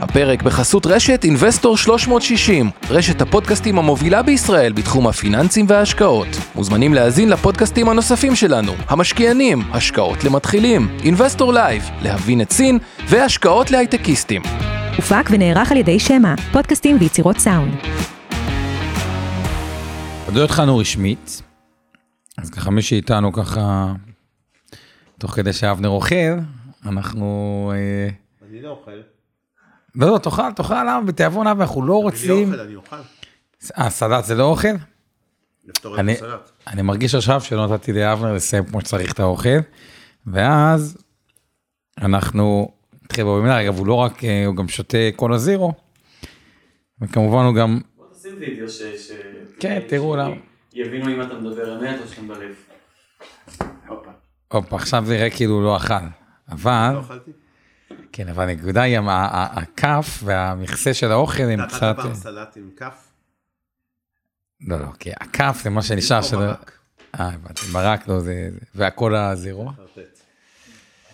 הפרק בחסות רשת Investor 360, רשת הפודקאסטים המובילה בישראל בתחום הפיננסים וההשקעות. מוזמנים להאזין לפודקאסטים הנוספים שלנו, המשקיענים, השקעות למתחילים, Investor Live, להבין את סין והשקעות להייטקיסטים. הופק ונערך על ידי שמע, פודקאסטים ויצירות סאונד. עוד לא התחלנו רשמית, אז ככה מי שאיתנו ככה, תוך כדי שאבנר אוכל, אנחנו... אה, אני לא אוכל. לא, לא, תאכל, תאכל, למה? בתיאבון אב אנחנו לא אני לא רוצים... אוכל, אני אוכל. אה, סלט זה לא אוכל? אני-. אני מרגיש עכשיו שלא נתתי לאבנר לסיים כמו שצריך את האוכל, ואז אנחנו נתחיל בו במילה, אגב, הוא לא רק, אה, הוא גם שותה קולה זירו, וכמובן הוא גם, בוא תשים וידאו ש... ש- כן, תראו למה. יבינו אם אתה מדבר אמת או שאתה מבלף. הופה. הופה, עכשיו זה יראה כאילו הוא לא אכל, אבל, לא אכלתי. כן, אבל הנקודה היא, הכף והמכסה של האוכל הם אתה קצת, אכלת פעם סלט עם כף? לא, לא, כי הכף זה מה שנשאר מרק. אה, הבנתי, מרק לא, זה, זה- והקולה זירו. חרטט.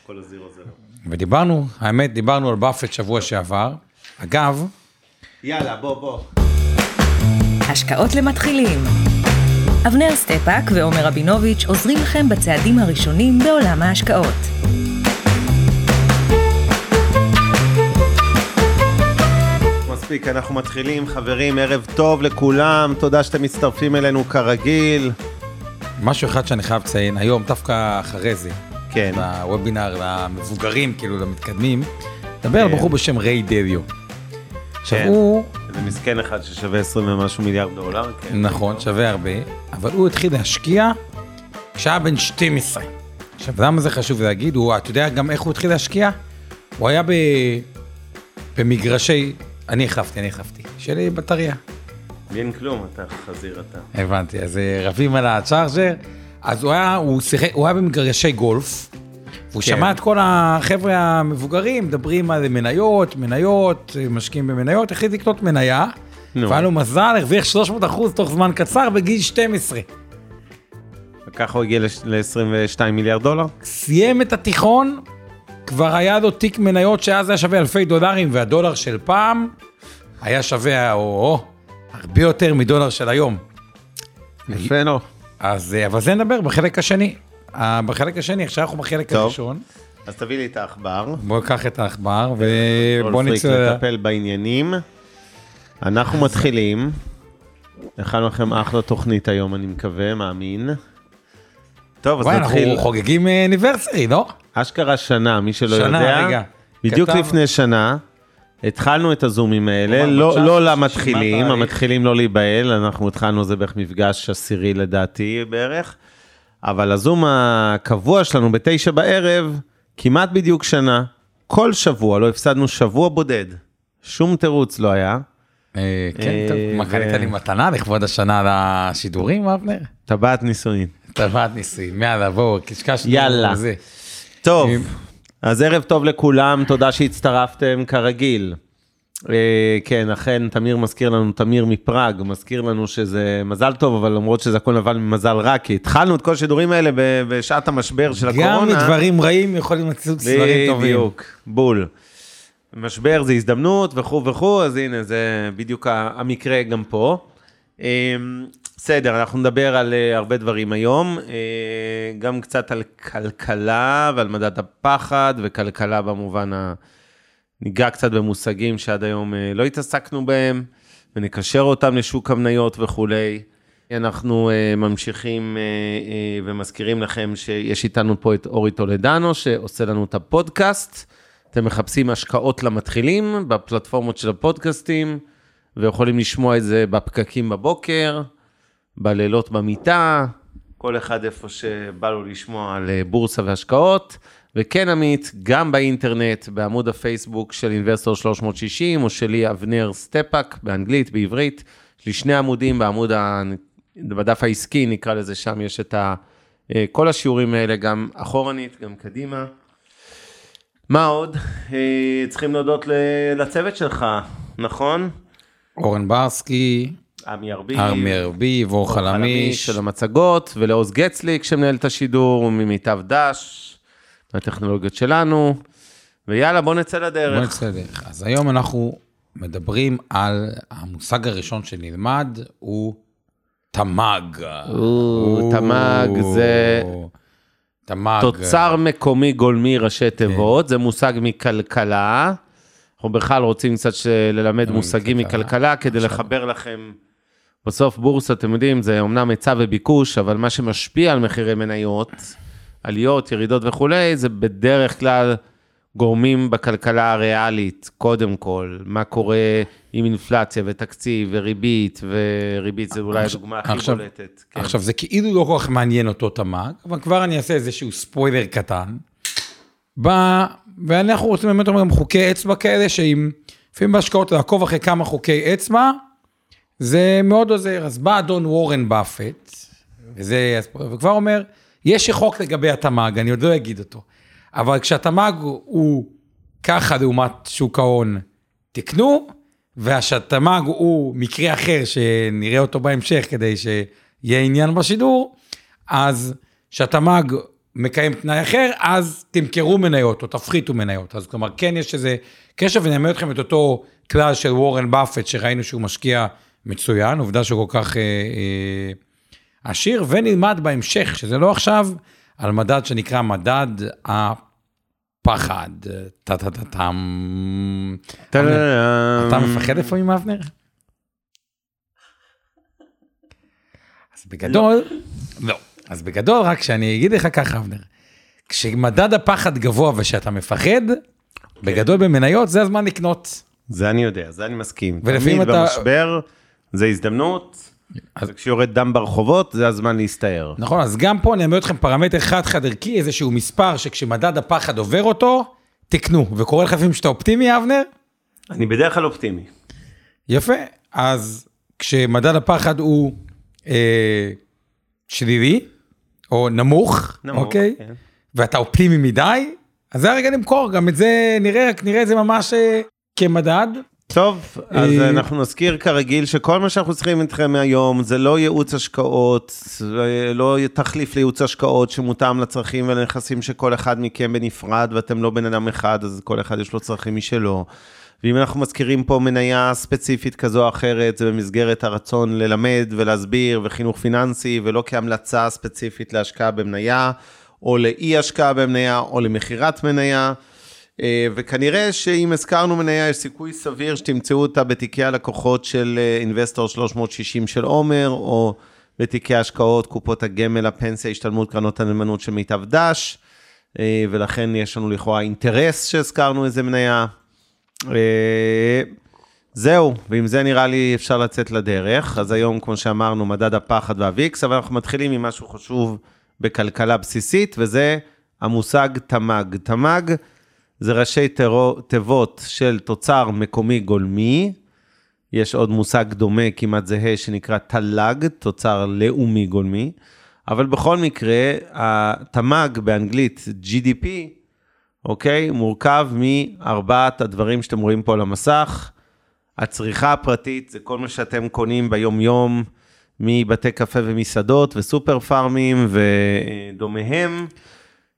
כל הזירו זה לא. ודיברנו, האמת, דיברנו על באפט שבוע שעבר. אגב, יאללה, בוא, בוא. השקעות למתחילים. אבנר סטפאק ועומר רבינוביץ' עוזרים לכם בצעדים הראשונים בעולם ההשקעות. מספיק, אנחנו מתחילים. חברים, ערב טוב לכולם. תודה שאתם מצטרפים אלינו כרגיל. משהו אחד שאני חייב לציין, היום, דווקא אחרי זה, כן. בוובינר למבוגרים, כאילו, למתקדמים, מדבר על כן. בחור בשם ריי דריו. עכשיו, כן. הוא, זה מסכן אחד ששווה 20 ומשהו מיליארד דולר. כן. נכון, שווה הרבה, אבל הוא התחיל להשקיע כשהיה בן 12. עכשיו, למה זה חשוב להגיד? הוא, אתה יודע גם איך הוא התחיל להשקיע? הוא היה ב... במגרשי, אני החלפתי, אני החלפתי, של בטריה. לי אין כלום, אתה חזיר אתה. הבנתי, אז אה, רבים על הצ'ארג'ר. אז הוא היה, הוא שיחק, הוא היה במגרשי גולף, והוא כן. שמע את כל החבר'ה המבוגרים מדברים על מניות, מניות, משקיעים במניות, החליט לקנות מניה, נו. והיה לו מזל, הרוויח 300 אחוז תוך זמן קצר בגיל 12. וככה הוא הגיע ל-22 מיליארד דולר? סיים את התיכון, כבר היה לו תיק מניות שאז היה שווה אלפי דולרים, והדולר של פעם היה שווה, או, או, הרבה יותר מדולר של היום. יפה לא. אז, אה, אבל זה נדבר בחלק השני. אה, בחלק השני, עכשיו אנחנו בחלק טוב. הראשון. אז תביא לי את העכבר. בואו ניקח את העכבר פריק נצא... לטפל בעניינים. אנחנו מתחילים. הכנו לכם אחלה תוכנית היום, אני מקווה, מאמין. טוב, אז וואי, נתחיל. אנחנו חוגגים אניברסרי, לא? אשכרה שנה, מי שלא שנה, יודע. רגע. בדיוק כתב- לפני שנה. התחלנו את הזומים האלה, לא, לא למתחילים, המתחילים לא להיבהל, אנחנו התחלנו זה בערך מפגש עשירי לדעתי בערך, אבל הזום הקבוע שלנו בתשע בערב, כמעט בדיוק שנה, כל שבוע, לא הפסדנו שבוע בודד, שום תירוץ לא היה, אה, כן, אה, טוב, מה קנית לי מתנה לכבוד השנה לשידורים, אבנר? טבעת נישואין. טבעת ניסויים, יאללה, בואו, קשקשנו. יאללה. טוב, אז ערב טוב לכולם, תודה שהצטרפתם כרגיל. אה, כן, אכן, תמיר מזכיר לנו, תמיר מפראג, מזכיר לנו שזה מזל טוב, אבל למרות שזה הכל נבל ממזל רע, כי התחלנו את כל השידורים האלה בשעת המשבר של גם הקורונה. מדברים רעים יכולים לצאת סדרים טובים. בדיוק, בול. משבר זה הזדמנות וכו' וכו', אז הנה, זה בדיוק המקרה גם פה. בסדר, אנחנו נדבר על אה, הרבה דברים היום, אה, גם קצת על כלכלה ועל מדד הפחד, וכלכלה במובן ה... ניגע קצת במושגים שעד היום אה, לא התעסקנו בהם, ונקשר אותם לשוק המניות וכולי. אנחנו uh, ממשיכים uh, uh, ומזכירים לכם שיש איתנו פה את אורי טולדנו, שעושה לנו את הפודקאסט. אתם מחפשים השקעות למתחילים בפלטפורמות של הפודקאסטים, ויכולים לשמוע את זה בפקקים בבוקר, בלילות במיטה, כל אחד איפה שבא לו לשמוע על אה, בורסה והשקעות. וכן, עמית, גם באינטרנט, בעמוד הפייסבוק של Investor 360, או שלי אבנר סטפאק, באנגלית, בעברית. יש לי שני עמודים בעמוד, ה... בדף העסקי, נקרא לזה, שם יש את ה... אה, כל השיעורים האלה, גם אחורנית, גם קדימה. מה עוד? אה, צריכים להודות לצוות שלך, נכון? אורן ברסקי, עמי ארביב. ארמי ארביב, אור חלמיש. של המצגות, ולעוז גצליק שמנהל את השידור, ממיטב דש, מהטכנולוגיות שלנו, ויאללה, בוא נצא בוא לדרך. נצא לדרך. אז היום אנחנו מדברים על המושג הראשון שנלמד, הוא תמ"ג. תמ"ג זה תמ"ג. תוצר מקומי גולמי ראשי תיבות, זה מושג מכלכלה. אנחנו בכלל רוצים קצת ש- ללמד מושגים מכלכלה. כדי. לחבר לכם. בסוף בורסה, אתם יודעים, זה אומנם היצע וביקוש, אבל מה שמשפיע על מחירי מניות, עליות, ירידות וכולי, זה בדרך כלל גורמים בכלכלה הריאלית, קודם כל, מה קורה עם אינפלציה ותקציב וריבית, וריבית זה אולי הדוגמה הכי עכשיו- בולטת. כן. עכשיו, זה כאילו לא כל כך מעניין אותו תמ"ג, אבל כבר אני אעשה איזשהו ספוילר קטן. ב... ואנחנו רוצים באמת אומרים חוקי אצבע כאלה, שאם לפעמים בהשקעות לעקוב אחרי כמה חוקי אצבע, זה מאוד עוזר. אז בא אדון וורן באפט, וזה, וכבר אומר, יש חוק לגבי התמ"ג, אני עוד לא אגיד אותו. אבל כשהתמ"ג הוא ככה לעומת שוק ההון, תקנו, והשתמ"ג הוא מקרה אחר שנראה אותו בהמשך כדי שיהיה עניין בשידור, אז שהתמ"ג מקיים תנאי אחר, אז תמכרו מניות או תפחיתו מניות. אז כלומר, כן יש איזה קשר, ואני אלמד אתכם את אותו כלל של וורן באפט, שראינו שהוא משקיע מצוין, עובדה שהוא כל כך אה, אה, עשיר, ונלמד בהמשך, שזה לא עכשיו, על מדד שנקרא מדד הפחד. טה-טה-טה-טם. אתה מפחד לפעמים, אבנר? אז בגדול, לא. אז בגדול, רק שאני אגיד לך ככה, אבנר, כשמדד הפחד גבוה ושאתה מפחד, בגדול במניות, זה הזמן לקנות. זה אני יודע, זה אני מסכים. ולפעמים תמיד אתה- במשבר, זה הזדמנות, אז- וכשיורד דם ברחובות, זה הזמן להסתער. נכון, אז גם פה אני אלמד אתכם פרמטר חד-חד ערכי, איזשהו מספר שכשמדד הפחד עובר אותו, תקנו. וקורה לך לפעמים שאתה אופטימי, אבנר? אני בדרך כלל אופטימי. יפה. אז כשמדד הפחד הוא אה, שלילי, או נמוך, נמוך, אוקיי? כן. ואתה אופטימי מדי, אז זה הרגע למכור, גם את זה נראה, רק נראה את זה ממש אה, כמדד. טוב, אז אה, אנחנו נזכיר כרגיל שכל מה שאנחנו צריכים איתכם היום זה לא ייעוץ השקעות, לא תחליף לייעוץ השקעות שמותאם לצרכים ולנכסים של כל אחד מכם בנפרד, ואתם לא בן אדם אחד, אז כל אחד יש לו צרכים משלו. ואם אנחנו מזכירים פה מניה ספציפית כזו או אחרת, זה במסגרת הרצון ללמד ולהסביר וחינוך פיננסי, ולא כהמלצה ספציפית להשקעה במניה, או לאי השקעה במניה, או למכירת מניה. אה, וכנראה שאם הזכרנו מניה, יש סיכוי סביר שתמצאו אותה בתיקי הלקוחות של אינבסטור 360 של עומר, או בתיקי השקעות, קופות הגמל, הפנסיה, השתלמות, קרנות הנאמנות של מיטב דש, אה, ולכן יש לנו לכאורה אינטרס שהזכרנו איזה מניה. אה, זהו, ועם זה נראה לי אפשר לצאת לדרך. אז היום, כמו שאמרנו, מדד הפחד והוויקס, אבל אנחנו מתחילים עם משהו חשוב בכלכלה בסיסית, וזה המושג תמ"ג. תמ"ג זה ראשי תיבות של תוצר מקומי גולמי. יש עוד מושג דומה, כמעט זהה, שנקרא תל"ג, תוצר לאומי גולמי. אבל בכל מקרה, התמ"ג באנגלית, GDP, אוקיי? מורכב מארבעת הדברים שאתם רואים פה על המסך. הצריכה הפרטית זה כל מה שאתם קונים ביום-יום מבתי קפה ומסעדות וסופר פארמים ודומיהם.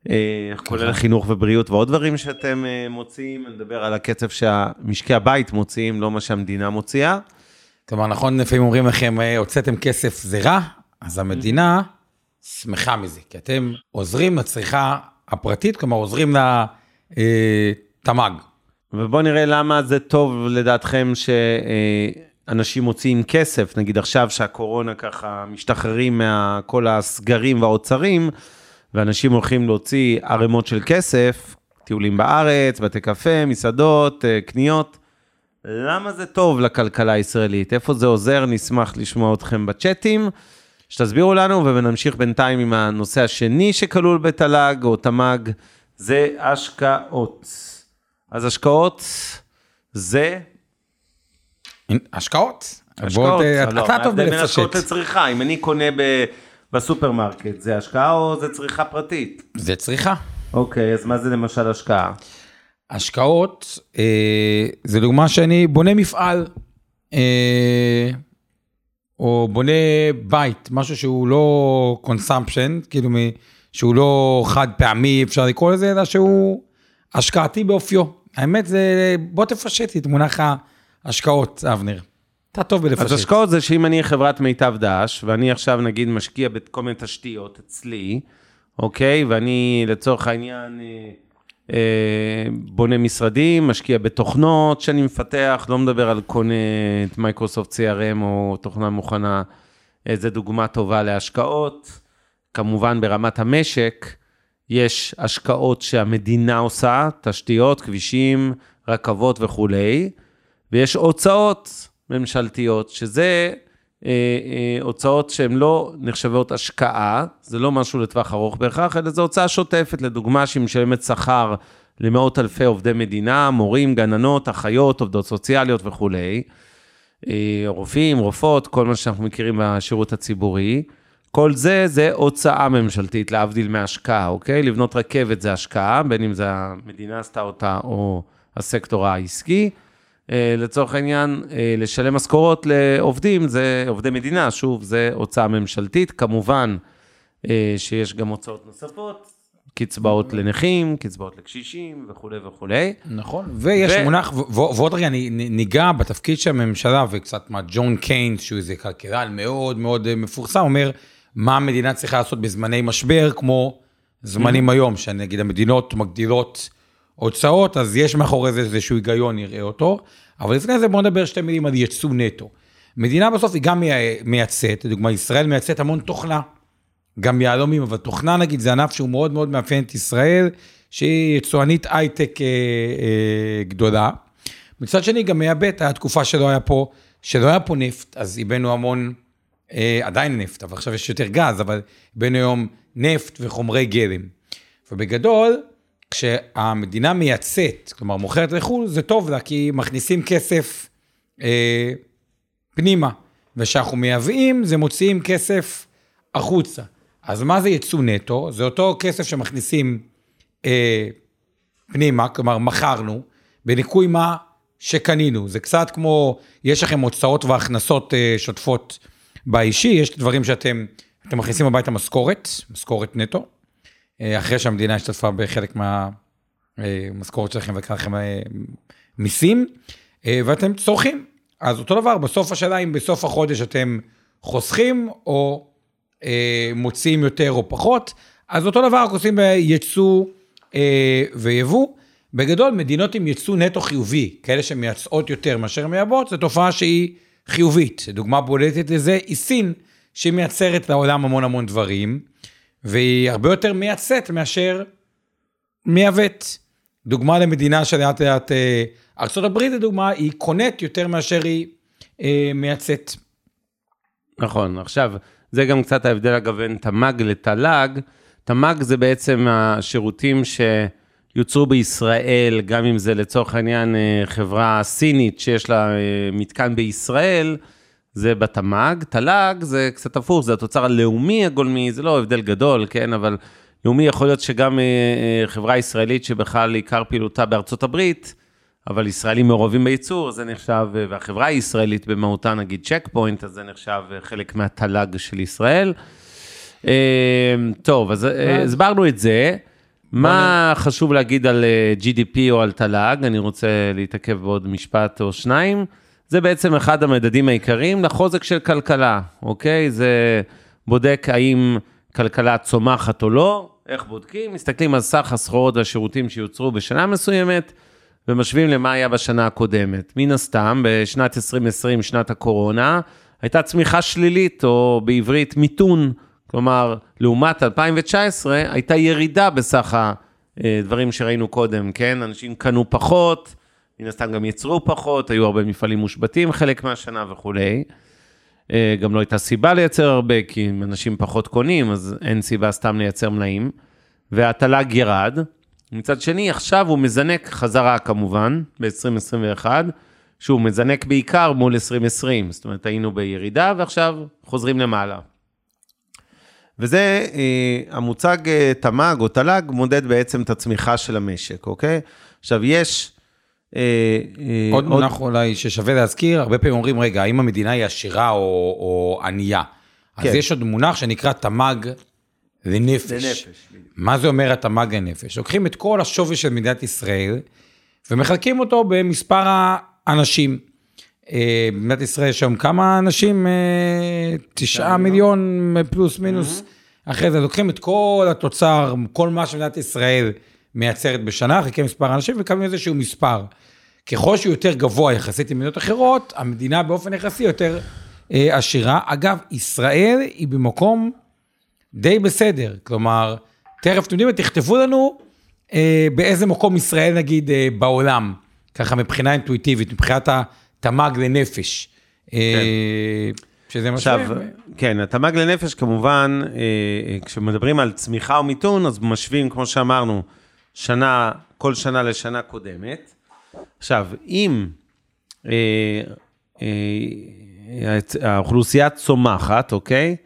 אה, כולל חינוך ובריאות ועוד דברים שאתם אה, מוציאים, אני מדבר על הקצב שהמשקי הבית מוציאים, לא מה שהמדינה מוציאה. כלומר, נכון, לפעמים אומרים לכם, אה, הוצאתם כסף זה רע, אז המדינה שמחה מזה, כי אתם עוזרים לצריכה הפרטית, כלומר, עוזרים לתמ"ג. ובואו נראה למה זה טוב לדעתכם שאנשים מוציאים כסף, נגיד עכשיו שהקורונה ככה משתחררים מכל הסגרים והאוצרים, ואנשים הולכים להוציא ערימות של כסף, טיולים בארץ, בתי קפה, מסעדות, אה, קניות. למה זה טוב לכלכלה הישראלית? איפה זה עוזר? נשמח לשמוע אתכם בצ'אטים. שתסבירו לנו, ונמשיך בינתיים עם הנושא השני שכלול בתל"ג או תמ"ג, זה השקעות. אז השקעות זה השקעות. השקעות. בוא, ת- לא, אתה טוב בין השקעות בלפשט. לצריכה, אם אני קונה ב- בסופרמרקט, זה השקעה או זה צריכה פרטית? זה צריכה. אוקיי, אז מה זה למשל השקעה? השקעות, אה, זה דוגמה שאני בונה מפעל, אה, או בונה בית, משהו שהוא לא consumption, כאילו שהוא לא חד פעמי, אפשר לקרוא לזה, אלא שהוא השקעתי באופיו. האמת זה, בוא תפשט את מונח ההשקעות, אבנר. אתה טוב בלפשט. אז השקעות זה שאם אני חברת מיטב דש, ואני עכשיו נגיד משקיע בכל מיני תשתיות אצלי, אוקיי? ואני לצורך העניין אה, אה, בונה משרדים, משקיע בתוכנות שאני מפתח, לא מדבר על קונה את מייקרוסופט CRM או תוכנה מוכנה, איזה דוגמה טובה להשקעות. כמובן ברמת המשק, יש השקעות שהמדינה עושה, תשתיות, כבישים, רכבות וכולי, ויש הוצאות ממשלתיות, שזה אה, אה, הוצאות שהן לא נחשבות השקעה, זה לא משהו לטווח ארוך בהכרח, אלא זו הוצאה שוטפת, לדוגמה שהיא משלמת שכר למאות אלפי עובדי מדינה, מורים, גננות, אחיות, עובדות סוציאליות וכולי, אה, רופאים, רופאות, כל מה שאנחנו מכירים בשירות הציבורי. כל זה, זה הוצאה ממשלתית, להבדיל מהשקעה, אוקיי? לבנות רכבת זה השקעה, בין אם זה המדינה עשתה אותה או הסקטור העסקי. אה, לצורך העניין, אה, לשלם משכורות לעובדים, זה עובדי מדינה, שוב, זה הוצאה ממשלתית. כמובן אה, שיש גם הוצאות נוספות, קצבאות לנכים, קצבאות לקשישים וכולי וכולי. נכון, ויש ו- מונח, ועוד רגע אני ניגע בתפקיד של הממשלה וקצת מה ג'ון קיינס, שהוא איזה כלכלן מאוד מאוד מפורסם, אומר מה המדינה צריכה לעשות בזמני משבר, כמו זמנים היום, שנגיד המדינות מגדילות הוצאות, אז יש מאחורי זה איזשהו היגיון, נראה אותו. אבל לפני זה בואו נדבר שתי מילים על יצוא נטו. מדינה בסוף היא גם מי- מייצאת, לדוגמה ישראל מייצאת המון תוכנה. גם יהלומים, אבל תוכנה נגיד זה ענף שהוא מאוד מאוד מאפיין את ישראל, שהיא יצואנית הייטק אה, אה, גדולה. מצד שני, גם מייבאת, היה תקופה שלא היה פה, שלא היה פה נפט, אז הבאנו המון, אה, עדיין נפט, אבל עכשיו יש יותר גז, אבל הבאנו היום נפט וחומרי גלם. ובגדול, כשהמדינה מייצאת, כלומר מוכרת לחו"ל, זה טוב לה, כי מכניסים כסף אה, פנימה. וכשאנחנו מייבאים, זה מוציאים כסף החוצה. אז מה זה ייצוא נטו? זה אותו כסף שמכניסים אה, פנימה, כלומר מכרנו, בניכוי מה שקנינו. זה קצת כמו, יש לכם הוצאות והכנסות אה, שוטפות באישי, יש דברים שאתם אתם מכניסים הביתה משכורת, משכורת נטו, אחרי שהמדינה השתתפה בחלק מהמשכורת שלכם ולקחה לכם אה, מיסים, אה, ואתם צורכים. אז אותו דבר, בסוף השאלה אם בסוף החודש אתם חוסכים או אה, מוציאים יותר או פחות, אז אותו דבר אנחנו עושים ביצוא אה, ויבוא. בגדול, מדינות עם יצוא נטו חיובי, כאלה שמייצאות יותר מאשר מייבאות, זו תופעה שהיא חיובית. דוגמה בולטת לזה היא סין, שהיא מייצרת לעולם המון המון דברים, והיא הרבה יותר מייצאת מאשר מייבאת. דוגמה למדינה שלאט לאט, אה, ארה"ב לדוגמה, היא קונית יותר מאשר היא אה, מייצאת. נכון, עכשיו, זה גם קצת ההבדל אגב בין תמ"ג לתל"ג. תמ"ג זה בעצם השירותים שיוצרו בישראל, גם אם זה לצורך העניין אה, חברה סינית שיש לה אה, מתקן בישראל, זה בתמ"ג. תל"ג זה קצת הפוך, זה התוצר הלאומי הגולמי, זה לא הבדל גדול, כן, אבל לאומי יכול להיות שגם אה, אה, חברה ישראלית שבכלל עיקר פעילותה בארצות הברית, אבל ישראלים מעורבים בייצור, זה נחשב, אה, והחברה הישראלית במהותה, נגיד צ'ק פוינט, אז זה נחשב חלק מהתל"ג של ישראל. טוב, אז הסברנו את זה. מה חשוב להגיד על GDP או על תל"ג? אני רוצה להתעכב בעוד משפט או שניים. זה בעצם אחד המדדים העיקריים לחוזק של כלכלה, אוקיי? זה בודק האם כלכלה צומחת או לא, איך בודקים? מסתכלים על סך הסחורות והשירותים שיוצרו בשנה מסוימת, ומשווים למה היה בשנה הקודמת. מן הסתם, בשנת 2020, שנת הקורונה, הייתה צמיחה שלילית, או בעברית מיתון. כלומר, לעומת 2019, הייתה ירידה בסך הדברים שראינו קודם, כן? אנשים קנו פחות, מן הסתם גם יצרו פחות, היו הרבה מפעלים מושבתים חלק מהשנה וכולי. אה, גם לא הייתה סיבה לייצר הרבה, כי אם אנשים פחות קונים, אז אין סיבה סתם לייצר מלאים. והתל"ג ירד. מצד שני, עכשיו הוא מזנק חזרה כמובן, ב-2021, שהוא מזנק בעיקר מול 2020. זאת אומרת, היינו בירידה ועכשיו חוזרים למעלה. וזה, אה, המוצג אה, תמ"ג או תל"ג מודד בעצם את הצמיחה של המשק, אוקיי? עכשיו, יש... אה, אה, עוד מונח אולי ששווה להזכיר, הרבה פעמים אומרים, רגע, האם המדינה היא עשירה או, או ענייה? אז כן. יש עוד מונח שנקרא תמ"ג לנפש. לנפש. מה זה אומר התמ"ג לנפש? לוקחים את כל השווי של מדינת ישראל ומחלקים אותו במספר האנשים. אה, במדינת ישראל יש היום כמה אנשים? אה, תשעה מיליון אה, פלוס מינוס. אחרי זה לוקחים את כל התוצר, כל מה שמדינת ישראל מייצרת בשנה, חלקי מספר אנשים, וקבלים איזשהו מספר. ככל שהוא יותר גבוה יחסית למדינות אחרות, המדינה באופן יחסי יותר אה, עשירה. אגב, ישראל היא במקום די בסדר. כלומר, תכף אתם יודעים, תכתבו לנו אה, באיזה מקום ישראל נגיד אה, בעולם, ככה מבחינה אינטואיטיבית, מבחינת התמ"ג לנפש. אה, שזה מה עכשיו, ש... כן, התמ"ג לנפש כמובן, אה, אה, כשמדברים על צמיחה או מיתון, אז משווים, כמו שאמרנו, שנה, כל שנה לשנה קודמת. עכשיו, אם אה, אה, האוכלוסייה צומחת, אוקיי?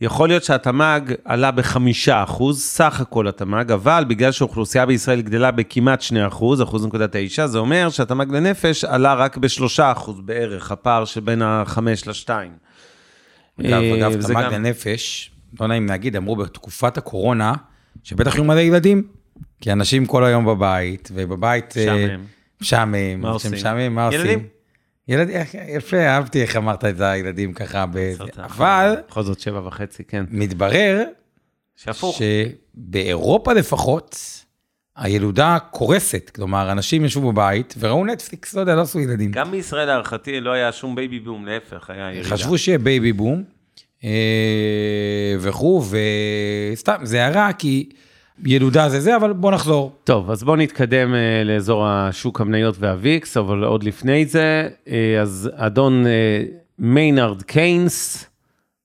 יכול להיות שהתמ"ג עלה בחמישה אחוז, סך הכל התמ"ג, אבל בגלל שהאוכלוסייה בישראל גדלה בכמעט שני אחוז, אחוז נקודה תשע, זה אומר שהתמ"ג לנפש עלה רק בשלושה אחוז בערך, הפער שבין החמש לשתיים. אגב, אה, אגב, תמ"ג גם- לנפש, לא נעים להגיד, אמרו בתקופת הקורונה, שבטח יהיו מלא ילדים, כי אנשים כל היום בבית, ובבית... אה, משעמם. משעמם. מה עושים? שמשעמם, מה עושים? ילדים. יפה, אהבתי איך אמרת את הילדים ככה, ב-. אבל בכל זאת שבע וחצי, כן. מתברר שהפוך. שבאירופה לפחות, הילודה קורסת, כלומר, אנשים ישבו בבית וראו נטפליקס, לא יודע, לא עשו ילדים. גם בישראל להערכתי לא היה שום בייבי בום, להפך, היה ירידה. חשבו שיהיה בייבי בום אה, וכו', וסתם, זה הערה כי ילודה זה זה, אבל בוא נחזור. טוב, אז בואו נתקדם אה, לאזור השוק המניות וה VIX, אבל עוד לפני זה, אה, אז אדון אה, מיינרד קיינס,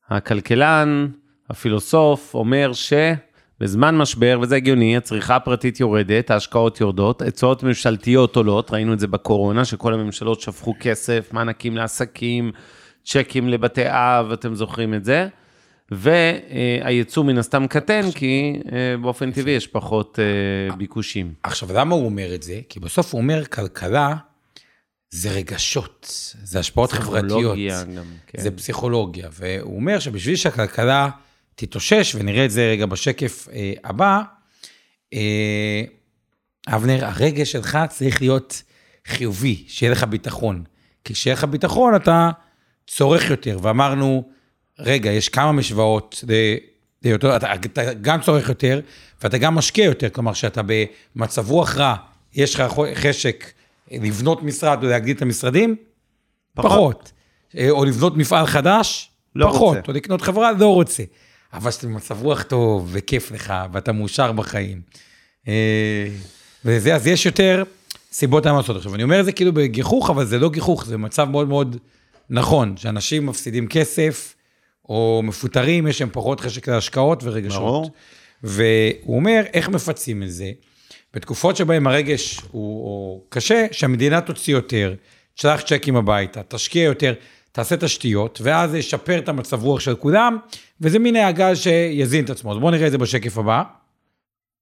הכלכלן, הפילוסוף, אומר שבזמן משבר, וזה הגיוני, הצריכה הפרטית יורדת, ההשקעות יורדות, הוצאות ממשלתיות עולות, ראינו את זה בקורונה, שכל הממשלות שפכו כסף, מענקים לעסקים, צ'קים לבתי אב, אתם זוכרים את זה. והייצוא מן הסתם קטן, כי אה, באופן טבעי יש פחות אה, ביקושים. עכשיו, למה הוא אומר את זה? כי בסוף הוא אומר, כלכלה זה רגשות, זה השפעות חברתיות. גם, כן. זה פסיכולוגיה, והוא אומר שבשביל שהכלכלה תתאושש, ונראה את זה רגע בשקף אה, הבא, אבנר, הרגש שלך צריך להיות חיובי, שיהיה לך ביטחון. כי כשיהיה לך ביטחון אתה צורך יותר, ואמרנו, רגע, יש כמה משוואות, ל- ליותר, אתה, אתה גם צורך יותר, ואתה גם משקיע יותר, כלומר, שאתה במצב רוח רע, יש לך חשק לבנות משרד ולהגדיל את המשרדים, פחות. פחות. אה, או לבנות מפעל חדש, לא פחות. רוצה. או לקנות חברה, לא רוצה. אבל כשאתה במצב רוח טוב, וכיף לך, ואתה מאושר בחיים. אה, וזה, אז יש יותר סיבות למה לעשות. עכשיו, אני אומר את זה כאילו בגיחוך, אבל זה לא גיחוך, זה מצב מאוד מאוד נכון, שאנשים מפסידים כסף, או מפוטרים, יש להם פחות חשק להשקעות ורגשות. ברור. והוא אומר, איך מפצים את זה? בתקופות שבהן הרגש הוא, הוא קשה, שהמדינה תוציא יותר, תשלח צ'קים הביתה, תשקיע יותר, תעשה תשתיות, ואז זה ישפר את המצב רוח של כולם, וזה מין הגל שיזין את עצמו. אז בואו נראה את זה בשקף הבא.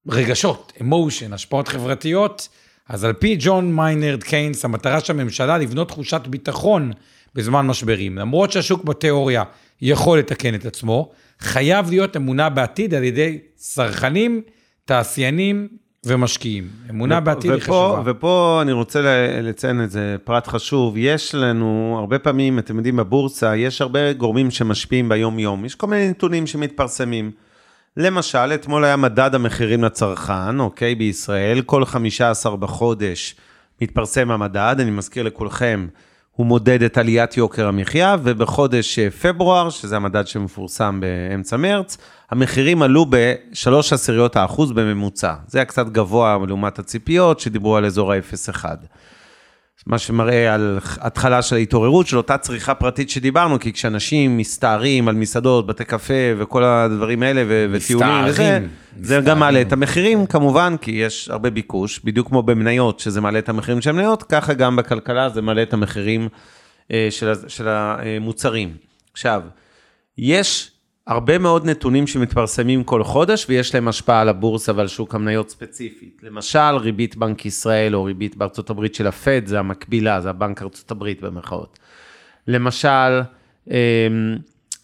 רגשות, אמושן, השפעות חברתיות. אז על פי ג'ון מיינרד קיינס, המטרה של הממשלה לבנות תחושת ביטחון בזמן משברים. למרות שהשוק בתיאוריה יכול לתקן את עצמו, חייב להיות אמונה בעתיד על ידי צרכנים, תעשיינים ומשקיעים. אמונה בעתיד היא ופה, חשובה. ופה אני רוצה לציין איזה פרט חשוב, יש לנו, הרבה פעמים, אתם יודעים, בבורסה, יש הרבה גורמים שמשפיעים ביום-יום, יש כל מיני נתונים שמתפרסמים. למשל, אתמול היה מדד המחירים לצרכן, אוקיי, בישראל, כל 15 בחודש מתפרסם המדד, אני מזכיר לכולכם, הוא מודד את עליית יוקר המחיה, ובחודש אה, פברואר, שזה המדד שמפורסם באמצע מרץ, המחירים עלו ב-3 עשיריות האחוז בממוצע. זה היה קצת גבוה לעומת הציפיות, שדיברו על אזור ה-0.1. מה שמראה על התחלה של ההתעוררות של אותה צריכה פרטית שדיברנו, כי כשאנשים מסתערים על מסעדות, בתי קפה וכל הדברים האלה, ו- וטיולים וזה, מסתערים, זה גם. מעלה את המחירים כמובן, כי יש הרבה ביקוש, בדיוק כמו במניות, שזה מעלה את המחירים של המניות, ככה גם בכלכלה זה מעלה את המחירים אה, של, של המוצרים. עכשיו, יש הרבה מאוד נתונים שמתפרסמים כל חודש ויש להם השפעה על הבורסה ועל שוק המניות ספציפית. למשל, ריבית בנק ישראל או ריבית בארצות הברית של הפד, זה המקבילה, זה הבנק ארצות הברית במרכאות. למשל, אמ,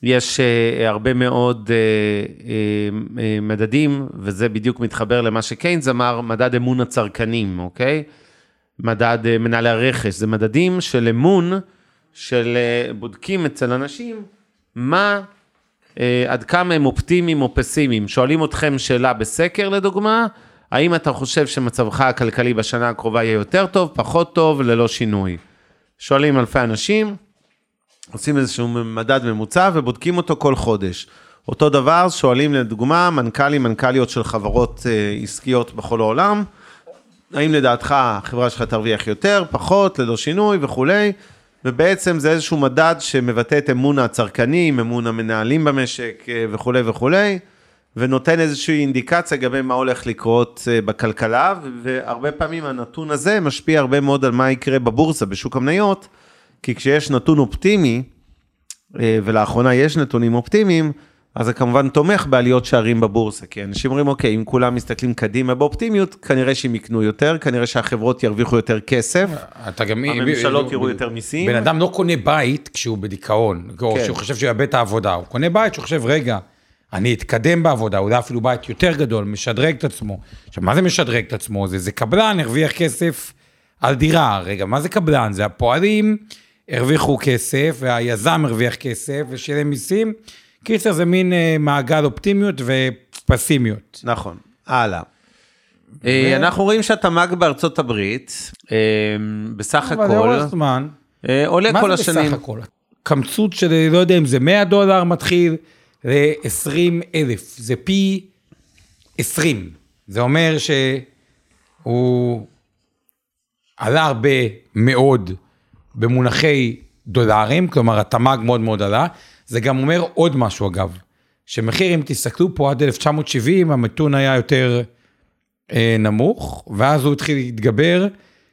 יש אה, הרבה מאוד אה, אה, מדדים, וזה בדיוק מתחבר למה שקיינס אמר, מדד אמון הצרכנים, אוקיי? מדד מנהלי הרכש, זה מדדים של אמון, של בודקים אצל אנשים, מה, עד כמה הם אופטימיים או פסימיים. שואלים אתכם שאלה בסקר לדוגמה, האם אתה חושב שמצבך הכלכלי בשנה הקרובה יהיה יותר טוב, פחות טוב, ללא שינוי? שואלים אלפי אנשים, עושים איזשהו מדד ממוצע ובודקים אותו כל חודש. אותו דבר, שואלים לדוגמה מנכ"לים, מנכ"ליות של חברות אה, עסקיות בכל העולם, האם לדעתך החברה שלך תרוויח יותר, פחות, ללא שינוי וכולי, ובעצם זה איזשהו מדד שמבטא את אמון הצרכנים, אמון המנהלים במשק אה, וכולי וכולי, ונותן איזושהי אינדיקציה לגבי מה הולך לקרות אה, בכלכלה, והרבה פעמים הנתון הזה משפיע הרבה מאוד על מה יקרה בבורסה, בשוק המניות, כי כשיש נתון אופטימי, אה, ולאחרונה יש נתונים אופטימיים, אז זה כמובן תומך בעליות שערים בבורסה, כי אנשים אומרים, אוקיי, אם כולם מסתכלים קדימה באופטימיות, כנראה שהם יקנו יותר, כנראה שהחברות ירוויחו יותר כסף, אתה גם... הממשלות יראו יותר מיסים. בן אדם לא קונה בית כשהוא בדיכאון, או כן. שהוא חושב שהוא יאבד את העבודה, הוא קונה בית שהוא חושב, רגע, אני אתקדם בעבודה, אולי אפילו בית יותר גדול, משדרג את עצמו. עכשיו, מה זה משדרג את עצמו? זה, זה קבלן, הרוויח כסף על דירה. רגע, מה זה קבלן? זה הפועלים הרוויחו כסף, והיזם הרוויח כסף, ושילם מיסים. קיצר, זה מין אה, מעגל אופטימיות ופסימיות. נכון, הלאה. אה, אנחנו רואים שהתמ"ג בארצות הברית, אה, בסך אבל הכל, לאורך זמן, עולה מה כל זה השנים. בסך הכל? קמצוץ של, לא יודע אם זה 100 דולר מתחיל ל-20 אלף, זה פי 20. זה אומר שהוא עלה הרבה מאוד במונחי דולרים, כלומר התמ"ג מאוד מאוד עלה. זה גם אומר עוד משהו אגב, שמחיר, אם תסתכלו פה עד 1970, המתון היה יותר אה, נמוך, ואז הוא התחיל להתגבר,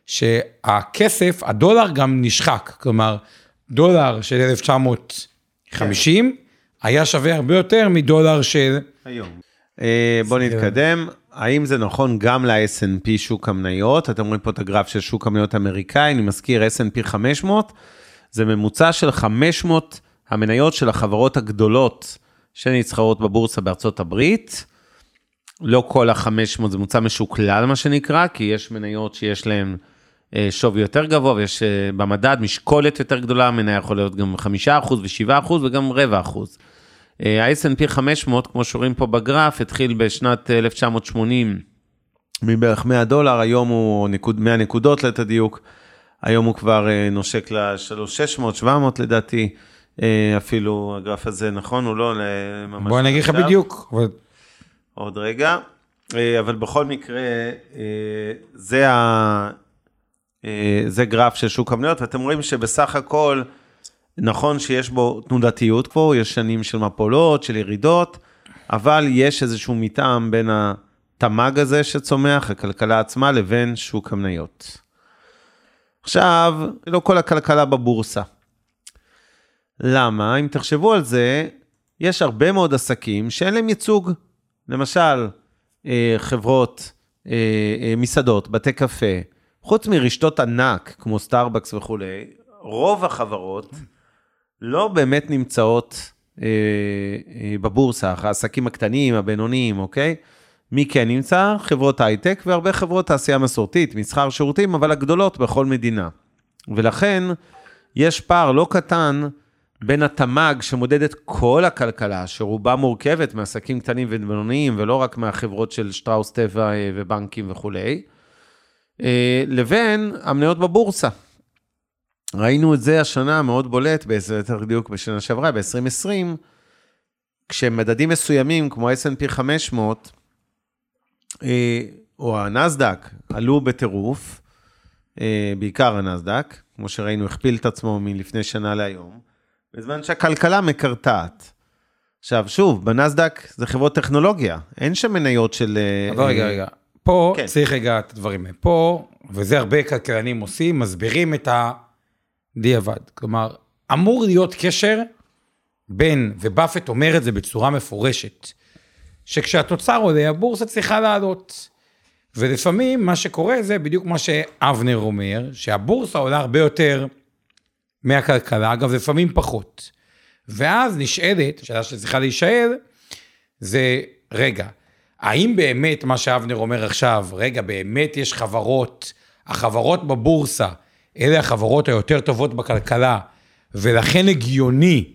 שהכסף, הדולר גם נשחק, כלומר, דולר של 1950 היה שווה הרבה יותר מדולר של... היום. אה, בוא נתקדם. האם זה נכון גם ל-S&P שוק המניות? אתם רואים פה את הגרף של שוק המניות האמריקאי, אני מזכיר S&P 500, זה ממוצע של 500 המניות של החברות הגדולות שנסחרות בבורסה בארצות הברית. לא כל ה-500 זה ממוצע משוקלל מה שנקרא, כי יש מניות שיש להן אה, שווי יותר גבוה, ויש אה, במדד משקולת יותר גדולה, מניה יכול להיות גם 5% ו-7% וגם רבע אחוז. אה, ה-S&P 500, כמו שרואים פה בגרף, התחיל בשנת 1980 מבערך 100 דולר, היום הוא נקוד, 100 נקודות ליתר דיוק, היום הוא כבר נושק ל-3,600, 700 לדעתי, אפילו הגרף הזה נכון, הוא לא ממש... בוא אני אגיד לך. בדיוק, עוד רגע, אה, אבל בכל מקרה, אה, זה, ה... אה, זה גרף של שוק המניות, ואתם רואים שבסך הכל, נכון שיש בו תנודתיות כבר, יש שנים של מפולות, של ירידות, אבל יש איזשהו מתאם בין התמ"ג הזה שצומח, הכלכלה עצמה, לבין שוק המניות. עכשיו, לא כל הכלכלה בבורסה. למה? אם תחשבו על זה, יש הרבה מאוד עסקים שאין להם ייצוג. למשל, אה, חברות, אה, אה, מסעדות, בתי קפה, חוץ מרשתות ענק כמו סטארבקס וכולי, רוב החברות לא באמת נמצאות בבורסה, העסקים הקטנים, הבינוניים, אוקיי? מי כן נמצא? חברות הייטק והרבה חברות תעשייה מסורתית, מסחר שירותים, אבל הגדולות בכל מדינה. ולכן יש פער לא קטן בין התמ"ג שמודד את כל הכלכלה, שרובה מורכבת מעסקים קטנים ובינוניים, ולא רק מהחברות של שטראוס טבע אה, ובנקים וכולי, אה, לבין המניות בבורסה. ראינו את זה השנה מאוד בולט, יותר דיוק בשנה שעברה, ב-2020, כשמדדים מסוימים, כמו ה-S&P 500, אה, או הנסדק, עלו בטירוף, בעיקר הנסדק, כמו שראינו, הכפיל את עצמו מלפני שנה להיום, בזמן שהכלכלה מקרטעת. עכשיו, שוב, בנסדק זה חברות טכנולוגיה, אין שם מניות של... אה, אבל רגע, אה, רגע. פה כן. צריך רגע את הדברים האלה. פה, וזה הרבה כלכלנים עושים, מסבירים את הדיעבד. כלומר, אמור להיות קשר בין, ובאפט אומר את זה בצורה מפורשת, שכשהתוצר עולה, הבורסה צריכה לעלות. ולפעמים מה שקורה זה בדיוק מה שאבנר אומר, שהבורסה עולה הרבה יותר מהכלכלה, אגב, לפעמים פחות. ואז נשאלת, שאלה שצריכה להישאל, זה, רגע, האם באמת מה שאבנר אומר עכשיו, רגע, באמת יש חברות, החברות בבורסה, אלה החברות היותר טובות בכלכלה, ולכן הגיוני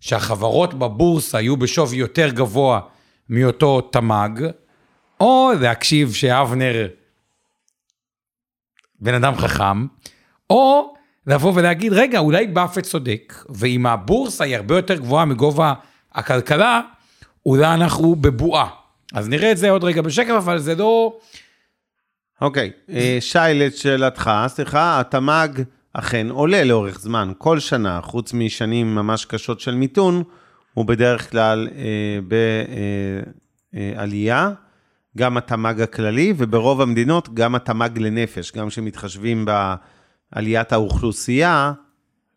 שהחברות בבורסה יהיו בשווי יותר גבוה מאותו תמ"ג, או להקשיב שאבנר בן אדם חכם, או לבוא ולהגיד, רגע, אולי באפט צודק, ואם הבורסה היא הרבה יותר גבוהה מגובה הכלכלה, אולי אנחנו בבועה. אז נראה את זה עוד רגע בשקף, אבל זה לא... אוקיי, אה, שי, לשאלתך, סליחה, התמ"ג אכן עולה לאורך זמן, כל שנה, חוץ משנים ממש קשות של מיתון, הוא בדרך כלל אה, בעלייה, אה, גם התמ"ג הכללי, וברוב המדינות גם התמ"ג לנפש, גם כשמתחשבים בעליית האוכלוסייה,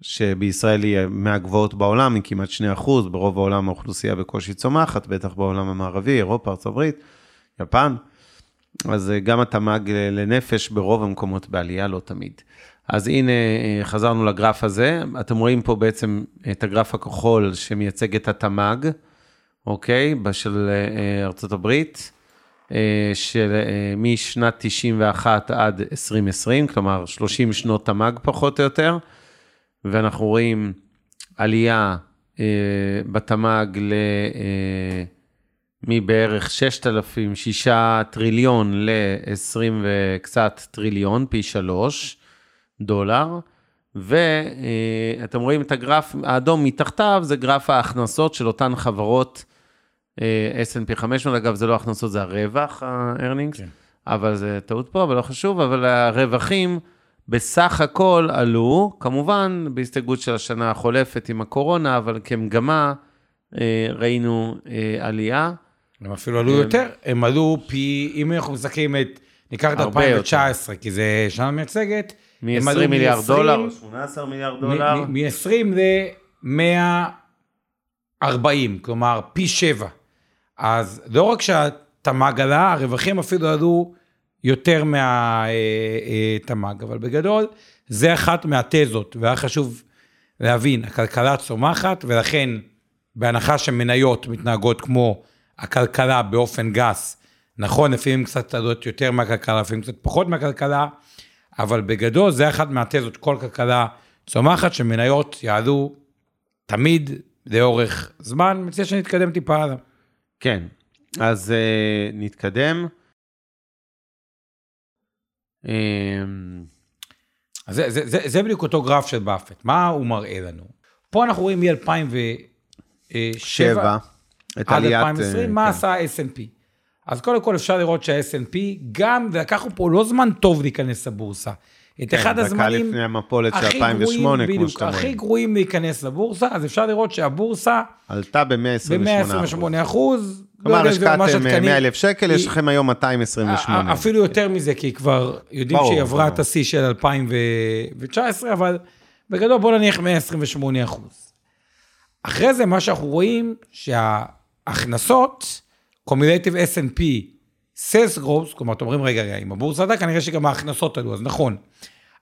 שבישראל היא מהגבוהות בעולם, היא כמעט 2%, ברוב העולם האוכלוסייה בקושי צומחת, בטח בעולם המערבי, אירופה, ארה"ב, יפן. אז אה, גם התמ"ג לנפש ברוב המקומות בעלייה, לא תמיד. אז הנה, אה, חזרנו לגרף הזה. אתם רואים פה בעצם את הגרף הכחול שמייצג את התמ"ג, אוקיי? של אה, ארצות הברית, של משנת 91 עד 2020, כלומר 30 שנות תמ"ג פחות או יותר, ואנחנו רואים עלייה בתמ"ג ל... מבערך 6,000, 6 טריליון ל-20 וקצת טריליון, פי 3 דולר. ואתם רואים את הגרף האדום מתחתיו, זה גרף ההכנסות של אותן חברות אה, S&P 500, אגב, זה לא הכנסות, זה הרווח, ה-earnings, כן. אבל זה טעות פה, אבל לא חשוב, אבל הרווחים בסך הכל עלו, כמובן בהסתייגות של השנה החולפת עם הקורונה, אבל כמגמה אה, ראינו אה, עלייה. הם אפילו עלו יותר, הם עלו פי, אם אנחנו מסתכלים את, ניקח את 2019, כי זה שנה מייצגת, מ-20 מיליארד דולר, 18 מיליארד דולר. מ-20 ל-140, כלומר פי 7. אז לא רק שהתמ"ג עלה, הרווחים אפילו עלו יותר מהתמ"ג, אבל בגדול, זה אחת מהתזות, והיה חשוב להבין, הכלכלה צומחת, ולכן בהנחה שמניות מתנהגות כמו הכלכלה באופן גס, נכון, לפעמים קצת עלות יותר מהכלכלה, לפעמים קצת פחות מהכלכלה, אבל בגדול זה אחת מהתזות, כל כלכלה צומחת, שמניות יעלו תמיד לאורך זמן, מציע שנתקדם טיפה הלאה. כן, אז uh, נתקדם. Um... אז זה, זה, זה, זה בדיוק אותו גרף של באפט, מה הוא מראה לנו? פה אנחנו רואים מ-2007, את עד 2020, uh, מה כן. עשה ה-S&P. אז קודם כל אפשר לראות שה-S&P גם, ולקחנו פה לא זמן טוב להיכנס לבורסה. את כן, אחד הזמנים לפני המפולת של 2008, כמו שאתה. הכי גרועים להיכנס לבורסה, אז אפשר לראות שהבורסה... עלתה ב-128 ב-128 אחוז. כלומר, השקעתם 100 אלף שקל, יש לכם היום 228. אפילו יותר מזה, כי כבר יודעים שהיא עברה את השיא של 2019, אבל בגדול בוא נניח 128 אחוז. אחרי זה, מה שאנחנו רואים, שההכנסות, קומילטיב S&P, סלס גרופס, כלומר, אתם אומרים, רגע, רגע, אם הבורסה עלתה, כנראה שגם ההכנסות עלו, אז נכון.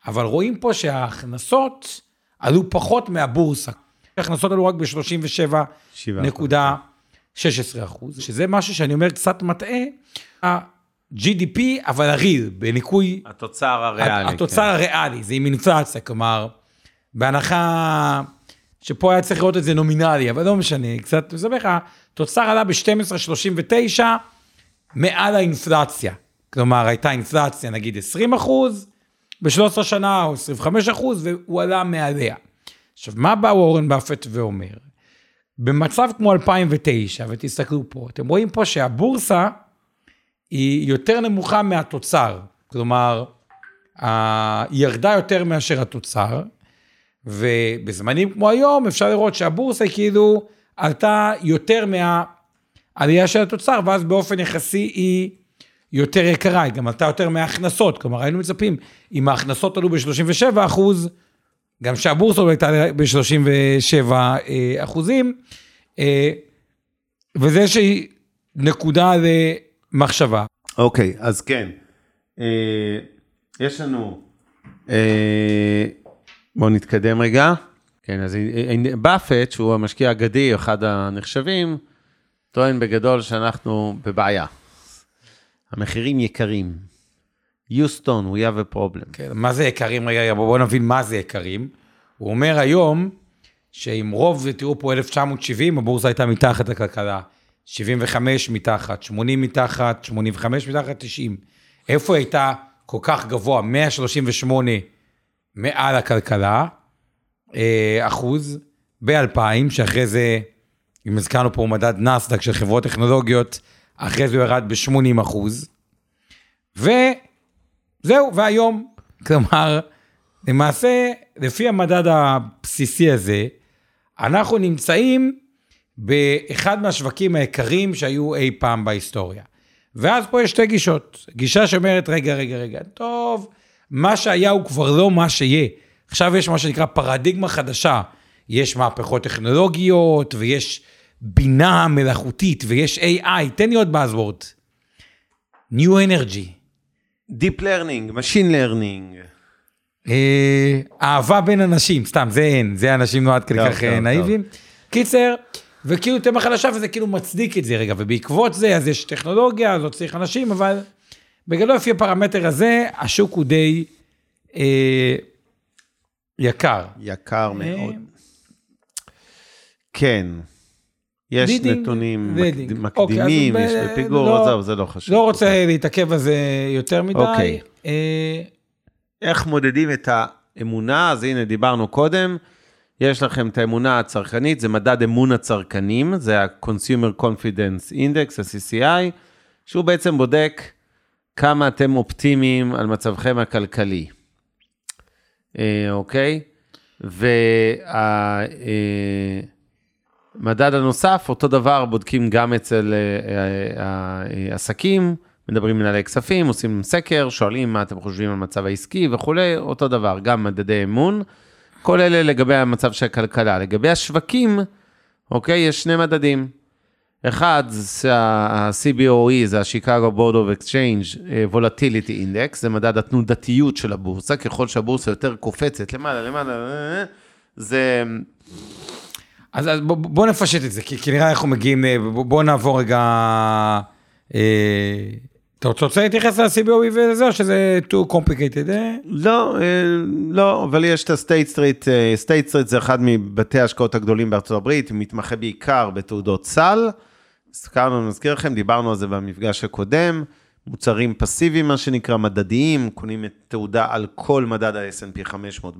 אבל רואים פה שההכנסות עלו פחות מהבורסה. ההכנסות עלו רק ב-37.16 אחוז, שזה משהו שאני אומר קצת מטעה. ה-GDP, אבל הריל, בניקוי... התוצר הריאלי. התוצר כן. הריאלי, זה עם אינפלציה, כלומר, בהנחה שפה היה צריך לראות את זה נומינלי, אבל לא משנה, קצת, בערך, התוצר עלה ב-12.39 מעל האינפלציה. כלומר, הייתה אינפלציה נגיד 20 אחוז, ב-13 שנה או 25 אחוז, והוא עלה מעליה. עכשיו, מה בא וורן באפט ואומר? במצב כמו 2009, ותסתכלו פה, אתם רואים פה שהבורסה היא יותר נמוכה מהתוצר. כלומר, היא ירדה יותר מאשר התוצר, ובזמנים כמו היום אפשר לראות שהבורסה היא כאילו עלתה יותר מהעלייה של התוצר, ואז באופן יחסי היא יותר יקרה, היא גם עלתה יותר מההכנסות, כלומר היינו מצפים, אם ההכנסות עלו ב-37 אחוז, גם שהבורסה לא הייתה ב-37 אה, אחוזים, אה, וזה איזושהי נקודה למחשבה. אוקיי, okay, אז כן, אה, יש לנו... בואו נתקדם רגע. כן, אז באפט, שהוא המשקיע האגדי, אחד הנחשבים, טוען בגדול שאנחנו בבעיה. המחירים יקרים. יוסטון, we have a problem. כן, מה זה יקרים? רגע, רגע, בואו נבין מה זה יקרים. הוא אומר היום, שעם רוב, תראו פה 1970, הבורסה הייתה מתחת לכלכלה. 75 מתחת, 80 מתחת, 85 מתחת, 90. איפה היא הייתה כל כך גבוה? 138 מעל הכלכלה, אה, אחוז, ב-2000, שאחרי זה, אם הזכרנו פה מדד נסדק של חברות טכנולוגיות, אחרי זה הוא ירד ב-80 אחוז. וזהו, והיום, כלומר, למעשה, לפי המדד הבסיסי הזה, אנחנו נמצאים באחד מהשווקים היקרים שהיו אי פעם בהיסטוריה. ואז פה יש שתי גישות. גישה שאומרת, רגע, רגע, רגע, טוב, מה שהיה הוא כבר לא מה שיהיה. עכשיו יש מה שנקרא פרדיגמה חדשה. יש מהפכות טכנולוגיות, ויש בינה מלאכותית, ויש AI, תן לי עוד buzzword. New Energy. Deep Learning, Machine Learning. אה, אהבה בין אנשים, סתם, זה אין, זה אנשים נועד כל טוב, כך אה, נאיבים. קיצר, וכאילו תמה חדשה וזה כאילו מצדיק את זה רגע, ובעקבות זה אז יש טכנולוגיה, אז לא צריך אנשים, אבל בגדול לפי הפרמטר הזה, השוק הוא די אה, יקר. יקר אה, מאוד. כן. יש leading, נתונים leading. מקד- אוקיי, מקדימים, ב- יש בפיגור, לא- זהו, זה לא חשוב. לא רוצה להתעכב על זה יותר מדי. אוקיי. אה, איך מודדים את האמונה? אז הנה, דיברנו קודם. יש לכם את האמונה הצרכנית, זה מדד אמון הצרכנים, זה ה-Consumer Confidence Index, ה-CCI, שהוא בעצם בודק כמה אתם אופטימיים על מצבכם הכלכלי. אה, אוקיי? והמדד הנוסף, אותו דבר, בודקים גם אצל אה, אה, העסקים, מדברים עם מנהלי כספים, עושים סקר, שואלים מה אתם חושבים על מצב העסקי וכולי, אותו דבר, גם מדדי אמון. כל אלה לגבי המצב של הכלכלה. לגבי השווקים, אוקיי, יש שני מדדים. אחד ה-CBOE, זה ה-Chicago Board of Exchange אה, Volatility Index, זה מדד התנודתיות של הבורסה, ככל שהבורסה יותר קופצת למעלה, למעלה, אה, זה... אז, אז בוא, בוא נפשט את זה, כי, כי נראה אנחנו מגיעים, אה, בוא, בוא נעבור רגע... אה, אתה רוצה- להתייחס ל-CBOE וזה, או שזה too complicated? אה? לא, אה, לא, אבל יש את ה-State Street, אה, State Street זה אחד מבתי ההשקעות הגדולים בארצות הברית, מתמחה בעיקר בתעודות סל. הזכרנו, אני מזכיר לכם, דיברנו על זה במפגש הקודם, מוצרים פסיביים, מה שנקרא, מדדיים, קונים את תעודה על כל מדד ה-S&P 500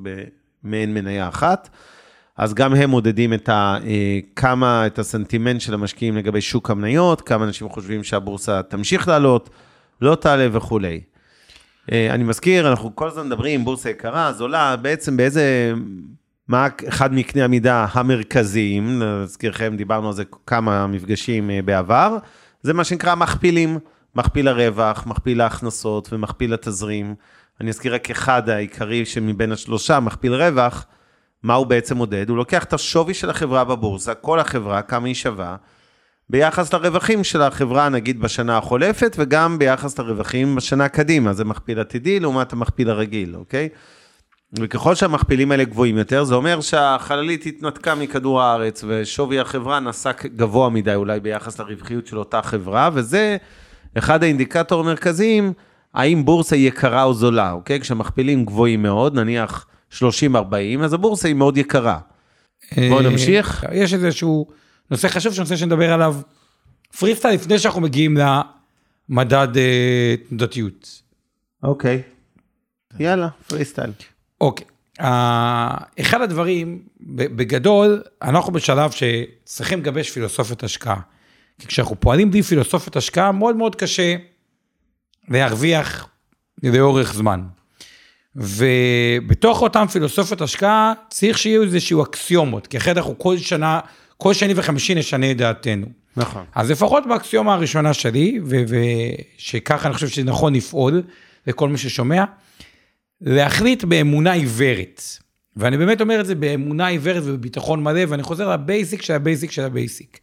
במעין מניה אחת. אז גם הם מודדים את ה, אה, כמה, את הסנטימנט של המשקיעים לגבי שוק המניות, כמה אנשים חושבים שהבורסה תמשיך לעלות, לא תעלה וכולי. אה, אני מזכיר, אנחנו כל הזמן מדברים, בורסה יקרה, זולה, בעצם באיזה, מה אחד מקני המידה המרכזיים, להזכירכם, דיברנו על זה כמה מפגשים אה, בעבר, זה מה שנקרא מכפילים, מכפיל הרווח, מכפיל ההכנסות ומכפיל התזרים. אני אזכיר רק אחד העיקרי שמבין השלושה, מכפיל רווח, מה הוא בעצם מודד? הוא לוקח את השווי של החברה בבורסה, כל החברה, כמה היא שווה, ביחס לרווחים של החברה, נגיד בשנה החולפת, וגם ביחס לרווחים בשנה קדימה, זה מכפיל עתידי לעומת המכפיל הרגיל, אוקיי? וככל שהמכפילים האלה גבוהים יותר, זה אומר שהחללית התנתקה מכדור הארץ, ושווי החברה נסק גבוה מדי אולי ביחס לרווחיות של אותה חברה, וזה אחד האינדיקטורים המרכזיים, האם בורסה יקרה או זולה, אוקיי? כשמכפילים גבוהים מאוד, נניח 30-40, אז הבורסה היא מאוד יקרה. בואו נמשיך. אה, יש איזשהו נושא חשוב, שנושא שנדבר עליו פרי סטייל לפני שאנחנו מגיעים למדד אה, תנודתיות. אוקיי. יאללה, פרי סטייל. אוקיי. אה, אחד הדברים, בגדול, אנחנו בשלב שצריכים לגבש פילוסופיות השקעה. כי כשאנחנו פועלים בלי פילוסופיות השקעה, מאוד מאוד קשה להרוויח לאורך זמן. ובתוך אותן פילוסופיות השקעה, צריך שיהיו איזשהו אקסיומות, כי אחרת אנחנו כל שנה, כל שני וחמישי נשנה את דעתנו. נכון. אז לפחות באקסיומה הראשונה שלי, ושככה אני חושב שנכון לפעול לכל מי ששומע, להחליט באמונה עיוורת. ואני באמת אומר את זה באמונה עיוורת ובביטחון מלא, ואני חוזר ל basic של ה basic של ה basic.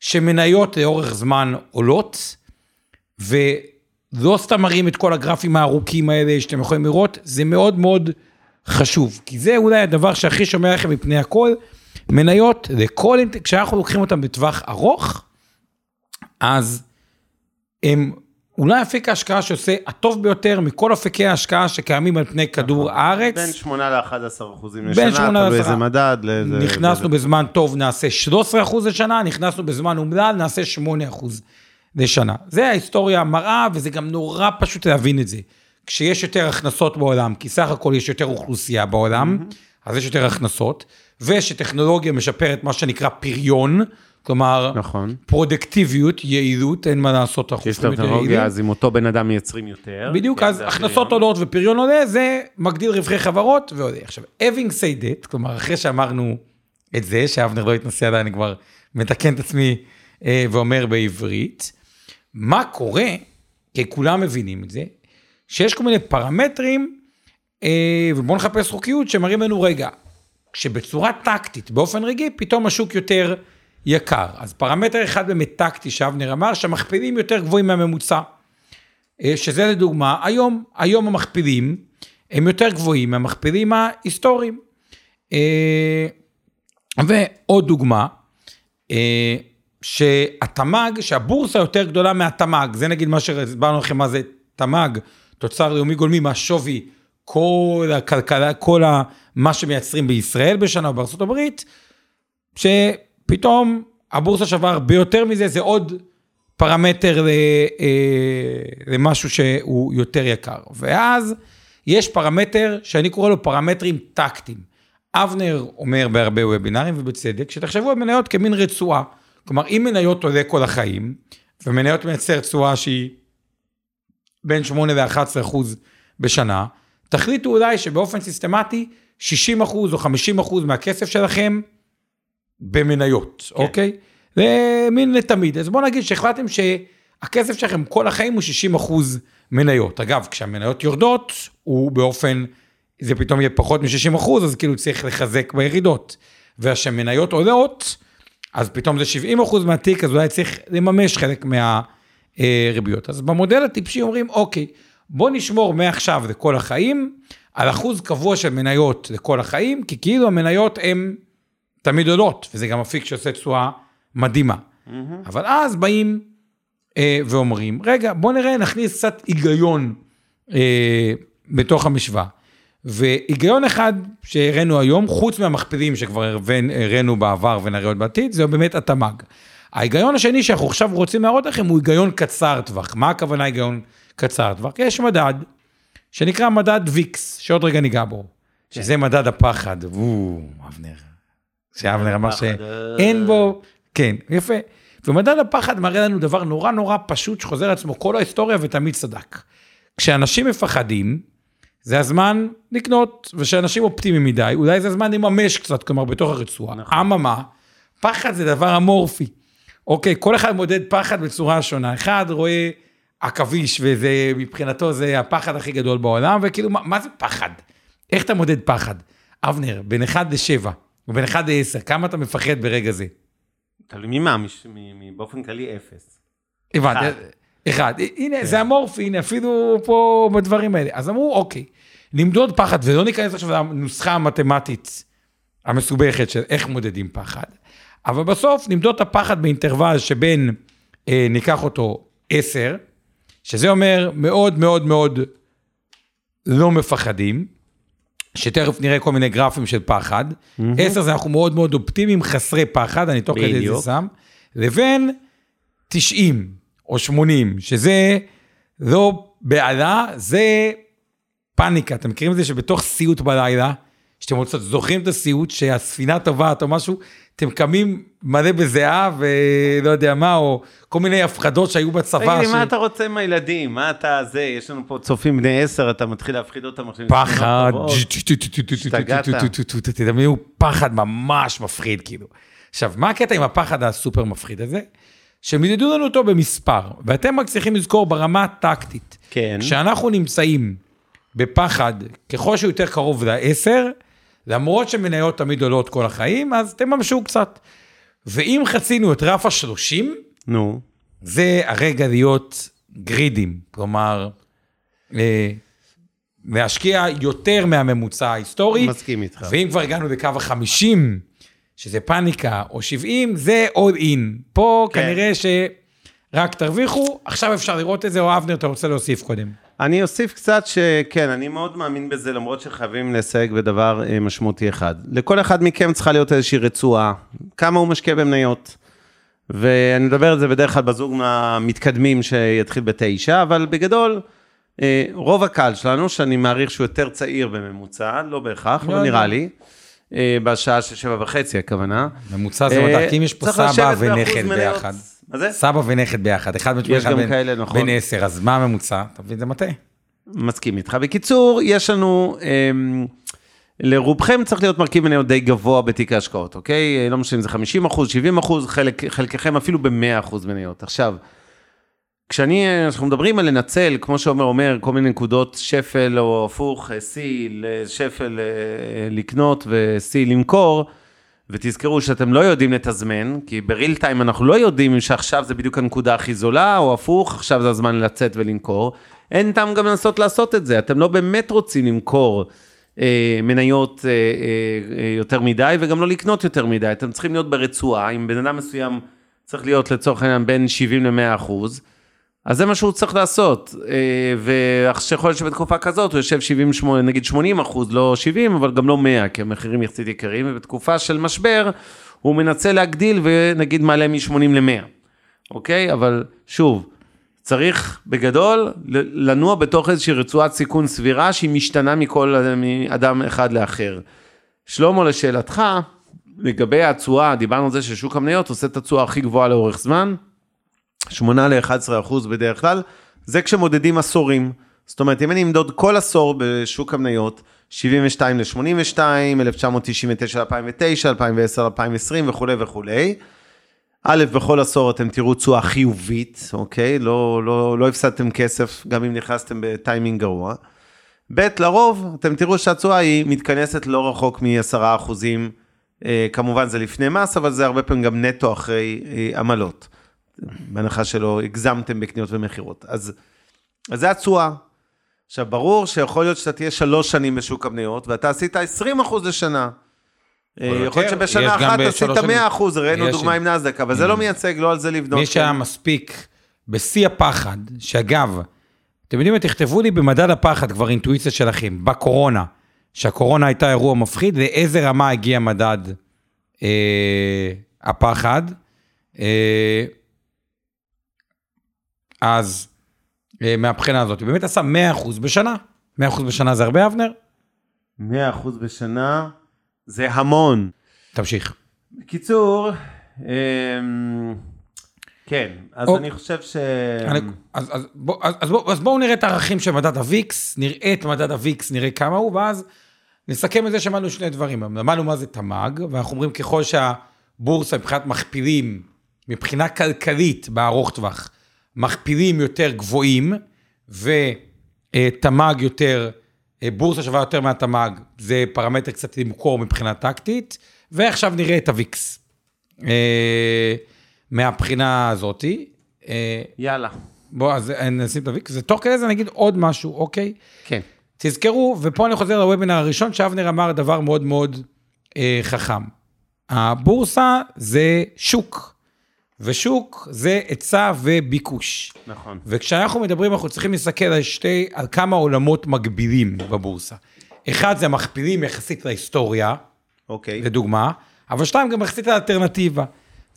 שמניות לאורך זמן עולות, ולא סתם מראים את כל הגרפים הארוכים האלה שאתם יכולים לראות, זה מאוד מאוד חשוב, כי זה אולי הדבר שהכי שומע לכם מפני הכל. מניות, לכל, כשאנחנו לוקחים אותם בטווח ארוך, אז הם אולי אפיק ההשקעה שעושה הטוב ביותר מכל אפיקי ההשקעה שקיימים על פני כדור הארץ. בין 8 ל-11 אחוזים לשנה, 8 תלוי איזה מדד. לאיזה- נכנסנו לאיזה- בזמן טוב נעשה 13% לשנה, נכנסנו בזמן אומלל נעשה 8% לשנה. זה ההיסטוריה המראה וזה גם נורא פשוט להבין את זה. כשיש יותר הכנסות בעולם, כי סך הכל יש יותר אוכלוסייה בעולם, אז יש יותר הכנסות, ושטכנולוגיה משפרת מה שנקרא פריון, כלומר, נכון. פרודקטיביות, יעילות, אין מה לעשות, אנחנו יש הופכים יותר טכנולוגיה, יעילים. אז עם אותו בן אדם מייצרים יותר. בדיוק, כן, אז הכנסות הפריון. עולות ופריון עולה, זה מגדיל רווחי חברות ועולה. עכשיו, having said it, כלומר, אחרי שאמרנו את זה, שאבנר לא התנסה עדיין, אני כבר מתקן את עצמי אה, ואומר בעברית, מה קורה, כי כולם מבינים את זה, שיש כל מיני פרמטרים, אה, ובואו נחפש חוקיות שמראים לנו רגע, כשבצורה טקטית, באופן רגעי, פתאום השוק יותר יקר. אז פרמטר אחד באמת טקטי שאבנר אמר, שהמכפילים יותר גבוהים מהממוצע. אה, שזה לדוגמה, היום, היום המכפילים הם יותר גבוהים מהמכפילים ההיסטוריים. אה, ועוד דוגמה, אה, שהתמ"ג, שהבורסה יותר גדולה מהתמ"ג, זה נגיד מה שהסברנו לכם מה זה תמ"ג, תוצר לאומי גולמי, מה שווי כל הכלכלה, כל מה שמייצרים בישראל בשנה או בארצות שפתאום הבורסה שווה הרבה יותר מזה, זה עוד פרמטר ל, אה, למשהו שהוא יותר יקר. ואז יש פרמטר שאני קורא לו פרמטרים טקטיים. אבנר אומר בהרבה וובינארים ובצדק, שתחשבו על מניות כמין רצועה. כלומר, אם מניות עולה כל החיים, ומניות מייצר תשואה שהיא בין 8 ל-11 אחוז בשנה, תחליטו אולי שבאופן סיסטמטי 60 אחוז או 50 אחוז מהכסף שלכם במניות, כן. אוקיי? זה מין לתמיד. אז בואו נגיד שהחלטתם שהכסף שלכם כל החיים הוא 60 אחוז מניות. אגב, כשהמניות יורדות, הוא באופן, זה פתאום יהיה פחות מ-60 אחוז, אז כאילו צריך לחזק בירידות. וכשהמניות עולות, אז פתאום זה 70 אחוז מהתיק, אז אולי צריך לממש חלק מהריביות. אז במודל הטיפשי אומרים, אוקיי, בוא נשמור מעכשיו לכל החיים, על אחוז קבוע של מניות לכל החיים, כי כאילו המניות הן תמיד עולות, וזה גם אפיק שעושה תשואה מדהימה. אבל אז באים אה, ואומרים, רגע, בוא נראה, נכניס קצת היגיון אה, בתוך המשוואה. והיגיון אחד שהראינו היום, חוץ מהמכפילים שכבר הראינו בעבר ונראה עוד בעתיד, זה באמת התמ"ג. ההיגיון השני שאנחנו עכשיו רוצים להראות לכם הוא היגיון קצר טווח. מה הכוונה היגיון קצר טווח? יש מדד שנקרא מדד ויקס, שעוד רגע ניגע בו, שזה מדד הפחד. וואו, אבנר. שאבנר אמר שאין בו, כן, יפה. ומדד הפחד מראה לנו דבר נורא נורא פשוט שחוזר על עצמו כל ההיסטוריה ותמיד צדק. כשאנשים מפחדים, זה הזמן לקנות, וכשאנשים אופטימיים מדי, אולי זה הזמן לממש קצת, כלומר, בתוך הרצועה. נכון. אממה, פחד זה דבר אמורפי. אוקיי, כל אחד מודד פחד בצורה שונה. אחד רואה עכביש, וזה, מבחינתו זה הפחד הכי גדול בעולם, וכאילו, מה, מה זה פחד? איך אתה מודד פחד? אבנר, בין 1 ל-7, או בין 1 ל-10, כמה אתה מפחד ברגע זה? תלוי ממה, באופן כללי אפס. הבנתי. אחד. הנה, כן. זה אמורפי, הנה, אפילו פה בדברים האלה. אז אמרו, אוקיי, נמדוד פחד, ולא ניכנס עכשיו לנוסחה המתמטית המסובכת של איך מודדים פחד, אבל בסוף נמדוד את הפחד באינטרוול שבין, אה, ניקח אותו 10, שזה אומר מאוד מאוד מאוד לא מפחדים, שתכף נראה כל מיני גרפים של פחד. 10 זה אנחנו מאוד מאוד אופטימיים, חסרי פחד, אני תוך כדי זה. שם, לבין 90 או 80, שזה לא בעלה, זה פאניקה. אתם מכירים את זה שבתוך סיוט בלילה, שאתם רוצים, זוכרים את הסיוט, שהספינה טובעת או משהו, אתם קמים מלא בזיעה ולא יודע מה, או כל מיני הפחדות שהיו בצבא. תגיד לי, ש- מה אתה רוצה עם הילדים? מה אתה זה? יש לנו פה צופים בני עשר, אתה מתחיל להפחיד אותם פחד. השתגעת. תדמיינו פחד ממש מפחיד כאילו. עכשיו, מה הקטע עם הפחד הסופר מפחיד הזה? שהם ידדו לנו אותו במספר, ואתם רק צריכים לזכור ברמה הטקטית. כן. כשאנחנו נמצאים בפחד, ככל שהוא יותר קרוב לעשר, למרות שמניות תמיד עולות כל החיים, אז תממשו קצת. ואם חצינו את רף השלושים, נו. זה הרגע להיות גרידים, כלומר, אה, להשקיע יותר מהממוצע ההיסטורי. מסכים איתך. ואם כבר הגענו לקו ה-50, שזה פאניקה, או 70, זה all in. פה כן. כנראה שרק תרוויחו, עכשיו אפשר לראות את זה, או אבנר, אתה רוצה להוסיף קודם. אני אוסיף קצת שכן, אני מאוד מאמין בזה, למרות שחייבים לסייג בדבר אה, משמעותי אחד. לכל אחד מכם צריכה להיות איזושהי רצועה, כמה הוא משקיע במניות. ואני מדבר על זה בדרך כלל בזוג המתקדמים שיתחיל בתשע, אבל בגדול, אה, רוב הקהל שלנו, שאני מעריך שהוא יותר צעיר בממוצע, לא בהכרח, לא אבל נראה יודע. לי, אה, בשעה של שבע וחצי הכוונה. ממוצע זה אה, מדע, כי אם יש פה סבא ונכד. ביחד. מה זה? סבא ונכד ביחד, אחד בן שמונה, יש אחד גם בן- כאלה, נכון. עשר, אז מה הממוצע? אתה מבין, זה מטעה. מסכים איתך. בקיצור, יש לנו, אמ, לרובכם צריך להיות מרכיב מניות די גבוה בתיק ההשקעות, אוקיי? לא משנה אם זה 50 אחוז, 70 אחוז, חלק, חלקכם אפילו ב-100 אחוז מניות. עכשיו, כשאני, אנחנו מדברים על לנצל, כמו שעומר אומר, כל מיני נקודות שפל או הפוך, אה, שיא, שפל אה, לקנות ושיא למכור, ותזכרו שאתם לא יודעים לתזמן, כי בריל טיים אנחנו לא יודעים שעכשיו זה בדיוק הנקודה הכי זולה, או הפוך, עכשיו זה הזמן לצאת ולמכור. אין טעם גם לנסות לעשות את זה, אתם לא באמת רוצים למכור אה, מניות אה, אה, אה, יותר מדי, וגם לא לקנות יותר מדי, אתם צריכים להיות ברצועה, אם בן אדם מסוים צריך להיות לצורך העניין בין 70 ל-100 אחוז, אז זה מה שהוא צריך לעשות, אה, ויכול להיות שבתקופה כזאת הוא יושב 70, 80, נגיד 80 אחוז, לא 70, אבל גם לא 100, כי המחירים יחסית יקרים, ובתקופה של משבר הוא מנסה להגדיל ונגיד מעלה מ-80 ל-100, אוקיי? אבל שוב, צריך בגדול לנוע בתוך איזושהי רצועת סיכון סבירה שהיא משתנה מכל אדם אחד לאחר. שלמה, לשאלתך, לגבי התשואה, דיברנו על זה ששוק המניות עושה את התשואה הכי גבוהה לאורך זמן, 8 ל-11 אחוז בדרך כלל, זה כשמודדים עשורים. זאת אומרת, אם אני אמדוד כל עשור בשוק המניות, 72 ל-82, 1999 ל-2009, 2010 ל-2020 וכולי וכולי. א', בכל עשור אתם תראו תשואה חיובית, אוקיי? לא, לא, לא הפסדתם כסף, גם אם נכנסתם בטיימינג גרוע. ב', לרוב, אתם תראו שהתשואה היא מתכנסת לא רחוק מ-10 אחוזים. אה, כמובן זה לפני מס, אבל זה הרבה פעמים גם נטו אחרי אה, עמלות. בהנחה שלא הגזמתם בקניות ומכירות. אז, אז זה התשואה. עכשיו, ברור שיכול להיות שאתה תהיה שלוש שנים בשוק המניות, ואתה עשית 20 אחוז לשנה. אה, יכול להיות. שבשנה אחת בשלוש עשית שנים. 100 אחוז, ראינו. דוגמה עם נאסדק, אבל זה לא מייצג, לא על זה לבנות. מי שהיה מספיק בשיא הפחד, שאגב, אתם יודעים מה, תכתבו לי במדד הפחד כבר אינטואיציה שלכם, בקורונה, שהקורונה הייתה אירוע מפחיד, לאיזה רמה הגיע מדד אה, הפחד. אה, אז אה, מהבחינה הזאת, באמת עשה 100% בשנה. 100% בשנה זה הרבה, אבנר? 100 אחוז בשנה, זה המון. תמשיך. בקיצור, אמ, כן, אז או- אני חושב ש... אני- אז, אז, בוא, אז, אז, בוא, אז בואו נראה את הערכים של מדד הוויקס, נראה את מדד הוויקס, נראה כמה הוא, ואז נסכם את זה שמענו שני דברים. למדנו מה זה תמ"ג, ואנחנו אומרים ככל שהבורסה מבחינת מכפילים, מבחינה כלכלית בארוך טווח, מכפילים יותר גבוהים, ותמ"ג יותר, אה, בורסה שווה יותר מהתמ"ג, זה פרמטר קצת למכור מבחינה טקטית, ועכשיו נראה את הוויקס. אה, מהבחינה הזאתי. אה, יאללה. בוא, אז נשים את הוויקס, ותוך כדי זה נגיד עוד משהו, אוקיי? כן. תזכרו, ופה אני חוזר לוובינר הראשון, שאבנר אמר דבר מאוד מאוד אה, חכם. הבורסה זה שוק, ושוק זה היצע וביקוש. נכון. וכשאנחנו מדברים, אנחנו צריכים להסתכל על שתי, על כמה עולמות מקבילים בבורסה. אחד זה המכפילים יחסית להיסטוריה, אוקיי. לדוגמה, אבל שתיים, גם יחסית לאלטרנטיבה.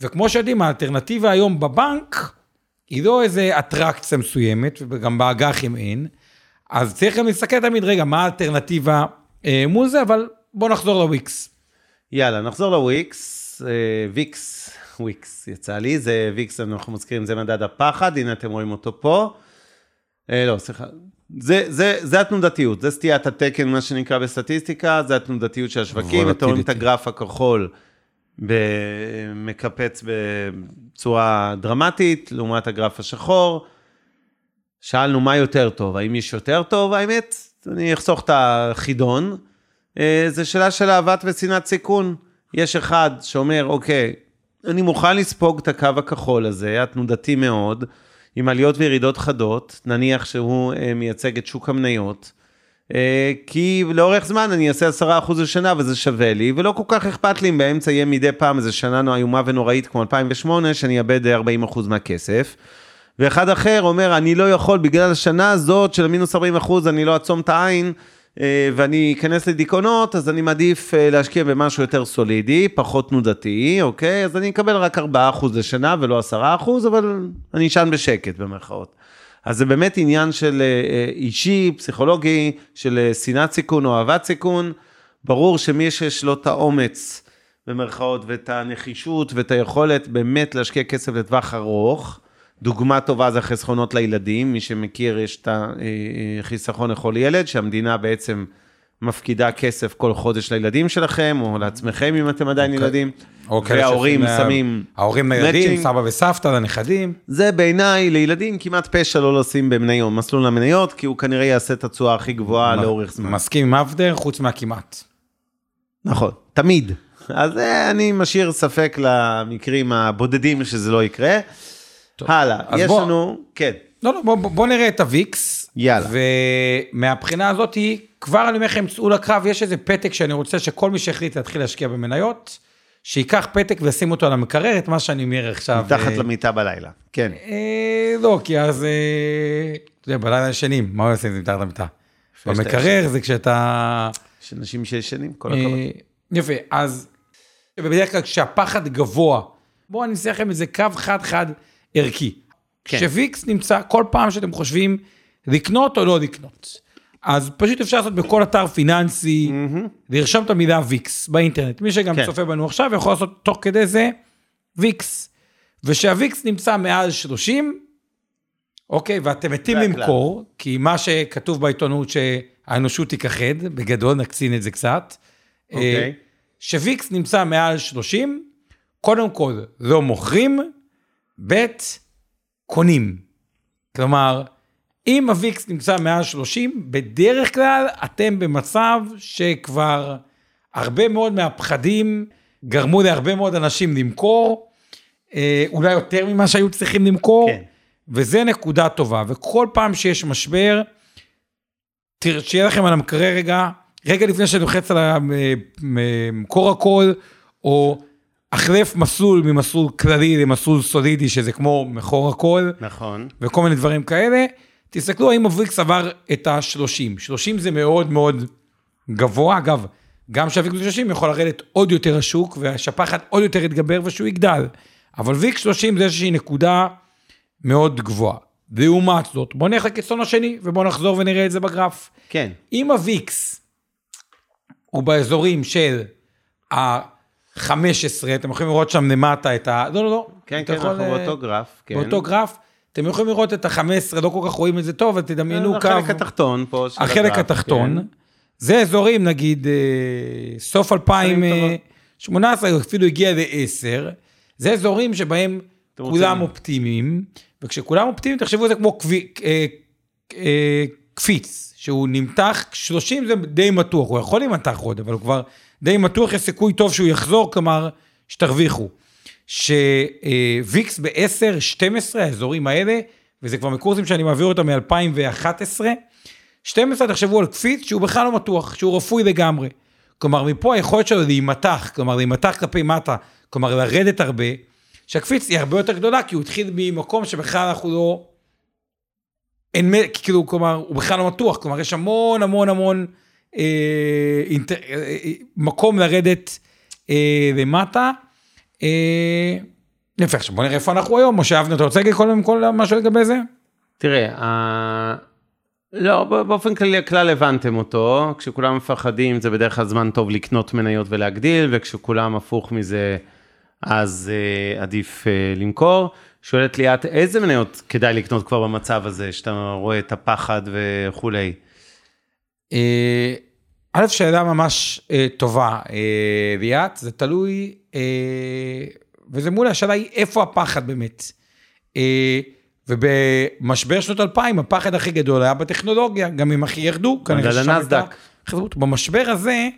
וכמו שיודעים, האלטרנטיבה היום בבנק, היא לא איזה אטרקציה מסוימת, וגם באג"חים אין, אז צריך גם להסתכל תמיד, רגע, מה האלטרנטיבה אה, מול זה, אבל בואו נחזור לוויקס. יאללה, נחזור לוויקס. אה, ויקס, וויקס יצא לי, זה ויקס, אנחנו מזכירים, זה מדד הפחד, הנה אתם רואים אותו פה. אה, לא, סליחה. זה, זה, זה התנודתיות, זה סטיית התקן, מה שנקרא בסטטיסטיקה, זה התנודתיות של השווקים, אתם רואים את. הגרף הכחול מקפץ בצורה דרמטית, לעומת הגרף השחור. שאלנו מה יותר טוב, האם יש יותר טוב? האמת, אני אחסוך את החידון. אה, זה שאלה של אהבת ושנאת סיכון. יש אחד שאומר, אוקיי, אני מוכן לספוג את הקו הכחול הזה, התנודתי מאוד, עם עליות וירידות חדות, נניח שהוא אה, מייצג את שוק המניות, אה, כי לאורך זמן אני אעשה 10% לשנה וזה שווה לי, ולא כל כך אכפת לי אם באמצע יהיה מדי פעם איזה שנה איומה ונוראית כמו 2008, שאני אאבד 40% מהכסף. ואחד אחר אומר, אני לא יכול, בגלל השנה הזאת של המינוס 40 אחוז, אני לא אעצום את העין, אה, ואני אכנס לדיכאונות, אז אני מעדיף אה, להשקיע במשהו יותר סולידי, פחות תנודתי, אוקיי? אז אני אקבל רק 4 אחוז לשנה ולא 10 אחוז, אבל אני אשן בשקט במרכאות. אז זה באמת עניין של אה, אישי, פסיכולוגי, של שנאת סיכון או אהבת סיכון. ברור שמי שיש לו את האומץ, במרכאות, ואת הנחישות ואת היכולת באמת להשקיע כסף לטווח ארוך, דוגמה טובה זה החסכונות לילדים, מי שמכיר, יש את החיסכון לכל ילד, שהמדינה בעצם מפקידה כסף כל חודש לילדים שלכם, או לעצמכם אם אתם עדיין אוקיי. ילדים, כאלה וההורים שעושים, שמים ההורים matching. סבא וסבתא לנכדים. זה בעיניי, לילדים כמעט פשע לא לשים במניות, מסלול המניות, כי הוא כנראה יעשה את התשואה הכי גבוהה לאורך זמן. מסכים עם אבדר, חוץ מהכמעט. נכון, תמיד. אז אה, אני משאיר ספק למקרים הבודדים שזה לא יקרה. הלאה, אז יש בוא- לנו, כן, לא, לא, בוא, בוא- נראה את הוויקס. יאללה. ומהבחינה הזאת, כבר אני אומר לכם, צאו לקרב, יש איזה פתק שאני רוצה שכל מי שהחליט להתחיל להשקיע במניות, שייקח פתק וישים אותו על המקרר, את מה שאני אומר עכשיו. מתחת אה, למיטה בלילה, כן. אה, לא, כי אז, אה, אתה יודע, בלילה ישנים, מה עושים עם זה מתחת למיטה? במקרר זה כשאתה... יש אנשים שישנים, כל הכבוד. אה, יפה, אז בדרך כלל כשהפחד גבוה, בואו אני אעשה לכם איזה קו חד-חד ערכי. כן. כשוויקס נמצא, כל פעם שאתם חושבים לקנות או לא לקנות. אז פשוט אפשר לעשות בכל אתר פיננסי, לרשום את המילה ויקס באינטרנט. מי שגם כן. צופה בנו עכשיו יכול לעשות תוך כדי זה ויקס. ושהוויקס נמצא מעל 30, אוקיי, ואתם מתים. למכור, כי מה שכתוב בעיתונות שהאנושות תיכחד, בגדול נקצין את זה קצת. אוקיי. אה, שוויקס נמצא מעל 30, קודם כל לא מוכרים, ב' קונים. כלומר, אם הוויקס נמצא מעל 30, בדרך כלל אתם במצב שכבר הרבה מאוד מהפחדים גרמו להרבה מאוד אנשים למכור, אה, אולי יותר ממה שהיו צריכים למכור, כן. וזה נקודה טובה. וכל פעם שיש משבר, שיהיה לכם על המקרר רגע, רגע לפני שאני לוחץ על המקור הכל, או החלף מסלול ממסלול כללי למסלול סולידי, שזה כמו מקור הכל, נכון. וכל מיני דברים כאלה, תסתכלו האם הוויקס עבר את ה-30. 30 זה מאוד מאוד גבוה, אגב, גם שהוויקס 30 יכול לרדת עוד יותר השוק, והשפחת עוד יותר יתגבר ושהוא יגדל. אבל ויקס 30 זה איזושהי נקודה מאוד גבוהה. לעומת זאת, בואו נלך לקיצון השני, ובואו נחזור ונראה את זה בגרף. כן. אם הוויקס הוא באזורים של ה-15, אתם יכולים לראות שם למטה את ה... לא, לא, לא. כן, כן, יכול, אנחנו אה, באותו גרף. כן. באותו גרף, אתם יכולים לראות את ה-15, לא כל כך רואים את זה טוב, אבל תדמיינו קו. החלק התחתון פה של החלק הגרף, התחתון. כן. זה אזורים, נגיד, אה, סוף 2018, הוא אפילו הגיע ל-10. זה אזורים שבהם כולם רוצים- אופטימיים, וכשכולם אופטימיים, תחשבו על זה כמו אה, אה, קפיץ, שהוא נמתח, 30 זה די מתוח, הוא יכול להימתח עוד, אבל הוא כבר די מתוח, יש סיכוי טוב שהוא יחזור, כלומר, שתרוויחו. שוויקס ב-10, 12, האזורים האלה, וזה כבר מקורסים שאני מעביר אותם מ-2011, 12, תחשבו על קפיץ שהוא בכלל לא מתוח, שהוא רפוי לגמרי. כלומר, מפה היכולת שלו להימתח, כלומר, להימתח כלפי מטה, כלומר, לרדת הרבה, שהקפיץ היא הרבה יותר גדולה, כי הוא התחיל ממקום שבכלל אנחנו לא... אין, מ- כאילו, כלומר, הוא בכלל לא מתוח, כלומר, יש המון המון המון אה, אינטר, אה, אה, מקום לרדת אה, למטה. אה, יפה, עכשיו בוא נראה איפה אנחנו היום, משה אבנר, אתה רוצה להגיד קודם כל משהו לגבי זה? תראה, לא, באופן כללי הכלל הבנתם אותו, כשכולם מפחדים זה בדרך כלל זמן טוב לקנות מניות ולהגדיל, וכשכולם הפוך מזה אז uh, עדיף uh, למכור. שואלת ליאת, איזה מניות כדאי לקנות כבר במצב הזה, שאתה רואה את הפחד וכולי? אה, א', שאלה ממש אה, טובה, אה, ליאת, זה תלוי, אה, וזה מול השאלה היא איפה הפחד באמת. אה, ובמשבר שנות 2000, הפחד הכי גדול היה בטכנולוגיה, גם אם הכי ירדו, כנראה ששם. הייתה חזרות. במשבר הזה,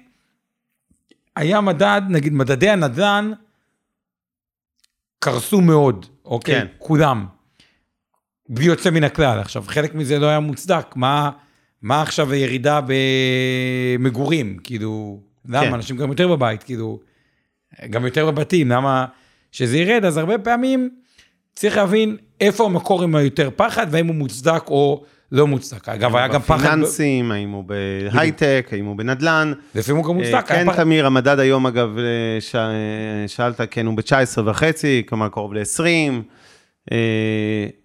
היה מדד, נגיד מדדי הנדל"ן, קרסו מאוד, אוקיי? כן. כולם. בלי יוצא מן הכלל. עכשיו, חלק מזה לא היה מוצדק. מה, מה עכשיו הירידה במגורים? כאילו, למה? כן. אנשים גם יותר בבית, כאילו, גם יותר בבתים, למה שזה ירד? אז הרבה פעמים צריך להבין איפה המקור עם היותר פחד, והאם הוא מוצדק או לא מוצדק. אגב, היה גם פחד... פיננסים, האם הוא בהייטק, האם הוא בנדל"ן. לפעמים הוא גם אה, מוצדק. כן, תמיר, המדד היום, אגב, אה, ש- אה, שאלת, כן, הוא ב-19 וחצי, כלומר קרוב ל-20.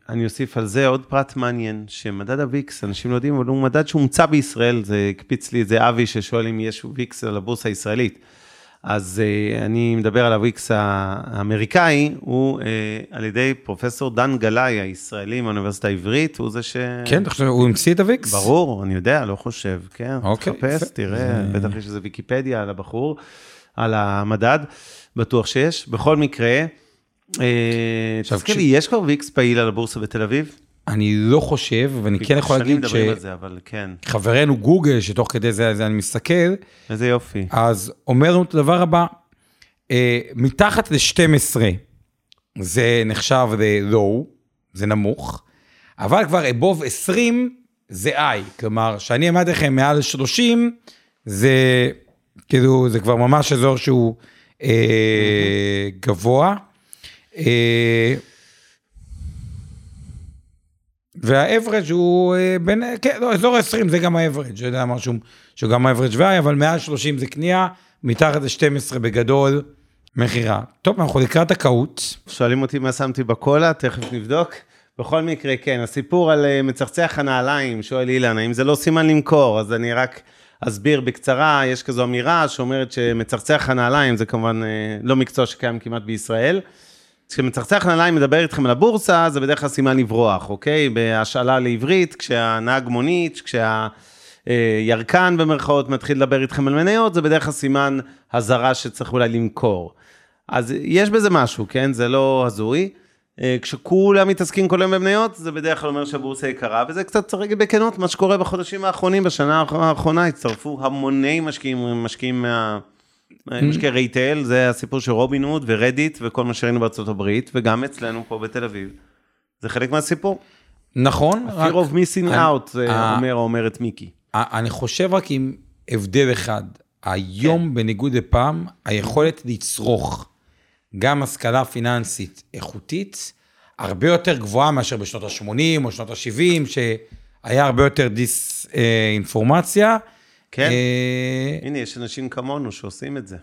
אני אוסיף על זה עוד פרט מעניין, שמדד ה VIX, אנשים לא יודעים, אבל הוא מדד שהומצא בישראל, זה הקפיץ לי את זה אבי ששואל אם יש VIX על הבורסה הישראלית. אז אה, אני מדבר על הוויקס האמריקאי, הוא אה, על ידי פרופסור דן גלאי, הישראלי מהאוניברסיטה העברית, הוא זה ש... כן, אתה חושב, הוא המציא את הוויקס? ברור, אני יודע, לא חושב, כן. אוקיי, תחפש. תראה, בטח יש איזה ויקיפדיה על הבחור, על המדד, בטוח שיש. בכל מקרה, תזכיר כש- לי, יש כבר ויקס פעיל על הבורסה בתל אביב? אני לא חושב, ואני כן יכול להגיד אבל כן, שחברנו גוגל, שתוך כדי זה, זה אני מסתכל, איזה יופי. אז אומר לנו את הדבר הבא, אה, מתחת ל-12 זה נחשב ל-low, זה נמוך, אבל כבר above 20 זה I, כלומר, שאני אמרתי לכם מעל 30, זה כאילו, זה כבר ממש אזור שהוא אה, גבוה. אה, והאברג' הוא אה, בין, כן, לא, אזור ה-20 זה גם האברג', זה יודע משהו שהוא גם האברג' והי, אבל מעל 30 זה קנייה, מתחת ל-12 בגדול, מכירה. טוב, אנחנו לקראת הקהות. שואלים אותי מה שמתי בקולה, תכף נבדוק. בכל מקרה, כן, הסיפור על אה, מצחצח הנעליים, שואל אילן, האם זה לא סימן למכור? אז אני רק אסביר בקצרה, יש כזו אמירה שאומרת שמצחצח הנעליים זה כמובן לא מקצוע שקיים כמעט בישראל. כשמצחצח נעליים מדבר איתכם על הבורסה, זה בדרך כלל סימן לברוח, אוקיי? בהשאלה לעברית, כשהנהג מונית, כשהירקן במרכאות מתחיל לדבר איתכם על מניות, זה בדרך כלל סימן אזהרה שצריך אולי למכור. אז יש בזה משהו, כן? זה לא הזוי. אה, כשכולם מתעסקים כל היום במניות, זה בדרך כלל אומר שהבורסה יקרה, וזה קצת צריך להגיד בכנות, מה שקורה בחודשים האחרונים, בשנה האחרונה הצטרפו המוני משקיעים, משקיעים מה... משקיעי רייטל, זה הסיפור של רובין הוד ורדיט וכל מה שראינו בארצות הברית, וגם אצלנו פה בתל אביב. זה חלק מהסיפור. נכון, fear of missing אני- out, זה אה, אומר או אומרת מיקי. ה- אני חושב רק עם הבדל אחד, היום כן. בניגוד לפעם, היכולת לצרוך גם השכלה פיננסית איכותית, הרבה יותר גבוהה מאשר בשנות ה-80 או שנות ה-70, שהיה הרבה יותר דיס אה, אינפורמציה. כן. אה, הנה, יש אנשים כמונו שעושים את זה,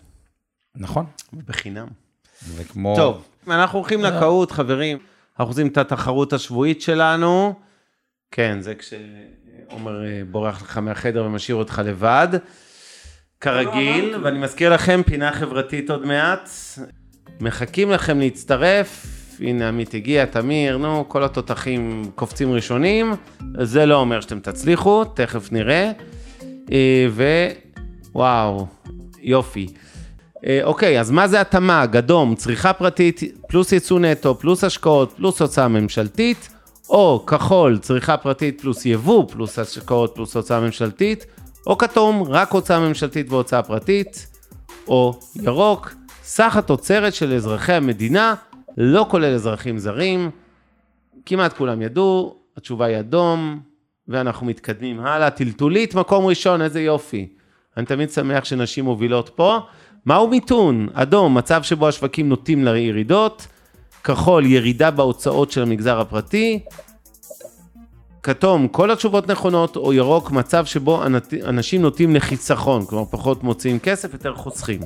נכון. בחינם. וכמו... טוב, אנחנו הולכים לקהות, חברים. אנחנו עושים את התחרות השבועית שלנו. כן, זה כשעומר אה, בורח לך מהחדר ומשאיר אותך לבד. כרגיל, ואני מזכיר לכם, פינה חברתית עוד מעט. מחכים לכם להצטרף. הנה עמית הגיע, תמיר, נו, כל התותחים קופצים ראשונים. זה לא אומר שאתם תצליחו, תכף נראה. אה, ווואו, יופי. אה, אוקיי, אז מה זה התמ"ג, אדום, צריכה פרטית, פלוס ייצוא נטו, פלוס השקעות, פלוס הוצאה ממשלתית, או כחול, צריכה פרטית פלוס יבוא, פלוס השקעות, פלוס הוצאה ממשלתית, או כתום, רק הוצאה ממשלתית והוצאה פרטית, או ירוק, סך התוצרת של אזרחי המדינה, לא כולל אזרחים זרים. כמעט כולם ידעו, התשובה היא אדום, ואנחנו מתקדמים הלאה. טלטולית, מקום ראשון, איזה יופי. אני תמיד שמח שנשים מובילות פה. מהו מיתון? אדום, מצב שבו השווקים נוטים לירידות. כחול, ירידה בהוצאות של המגזר הפרטי. כתום, כל התשובות נכונות, או ירוק, מצב שבו אנ- אנשים נוטים לחיסכון, כלומר פחות מוציאים כסף, יותר חוסכים.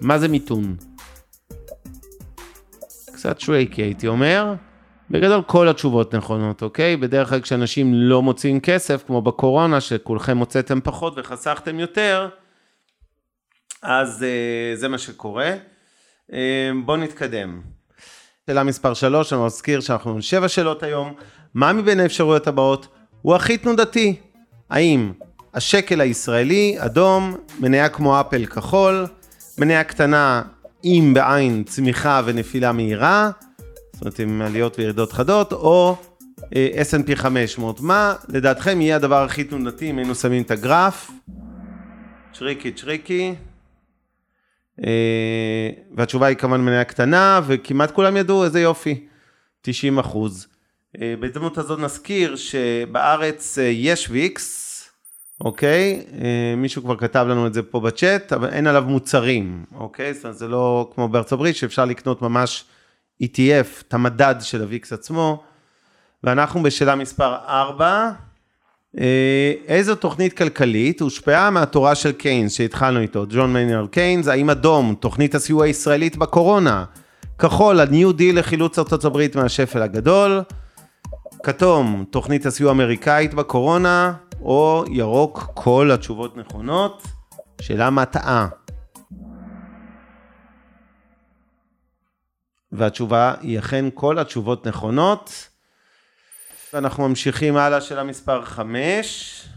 מה זה מיתון? קצת שרייקי הייתי אומר. בגדול כל התשובות נכונות, אוקיי? בדרך כלל כשאנשים לא מוציאים כסף, כמו בקורונה, שכולכם הוצאתם פחות וחסכתם יותר, אז אה, זה מה שקורה. אה, בואו נתקדם. שאלה מספר 3, אני מזכיר שאנחנו עם שבע שאלות היום. מה מבין האפשרויות הבאות הוא הכי תנודתי? האם השקל הישראלי, אדום, מניה כמו אפל כחול, מניה קטנה עם בעין צמיחה ונפילה מהירה, זאת אומרת עם עליות וירידות חדות, או אה, S&P 500. מה לדעתכם יהיה הדבר הכי תנודתי אם היינו שמים את הגרף? צ'ריקי צ'ריקי. אה, והתשובה היא כמובן מניה קטנה, וכמעט כולם ידעו, איזה יופי, 90 אחוז. אה, בהזדמנות הזאת נזכיר שבארץ יש ויקס, אוקיי? מישהו כבר כתב לנו את זה פה בצ'אט, אבל אין עליו מוצרים, אוקיי? זאת אומרת, זה לא כמו בארצות הברית, שאפשר לקנות ממש ETF, את המדד של ה VIX עצמו. ואנחנו בשאלה מספר 4. אה, איזו תוכנית כלכלית הושפעה מהתורה של קיינס שהתחלנו איתו, ג'ון מיינרד קיינס, האם אדום, תוכנית הסיוע הישראלית בקורונה, כחול, הניו דיל לחילוץ ארצות הברית מהשפל הגדול, כתום, תוכנית הסיוע האמריקאית בקורונה, או ירוק, כל התשובות נכונות. שאלה מטעה. והתשובה היא אכן כל התשובות נכונות. ואנחנו ממשיכים הלאה, שאלה מספר 5.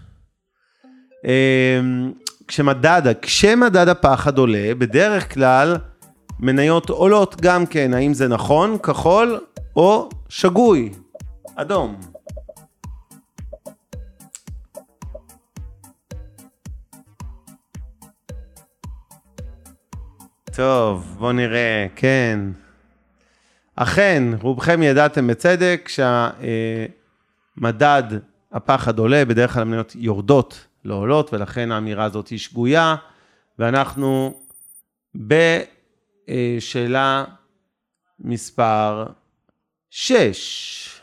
כשמדד, כשמדד הפחד עולה, בדרך כלל מניות עולות גם כן, האם זה נכון, כחול או שגוי, אדום. טוב, בוא נראה, כן. אכן, רובכם ידעתם בצדק שהמדד הפחד עולה, בדרך כלל המניות יורדות, לא עולות, ולכן האמירה הזאת היא שגויה, ואנחנו בשאלה מספר 6.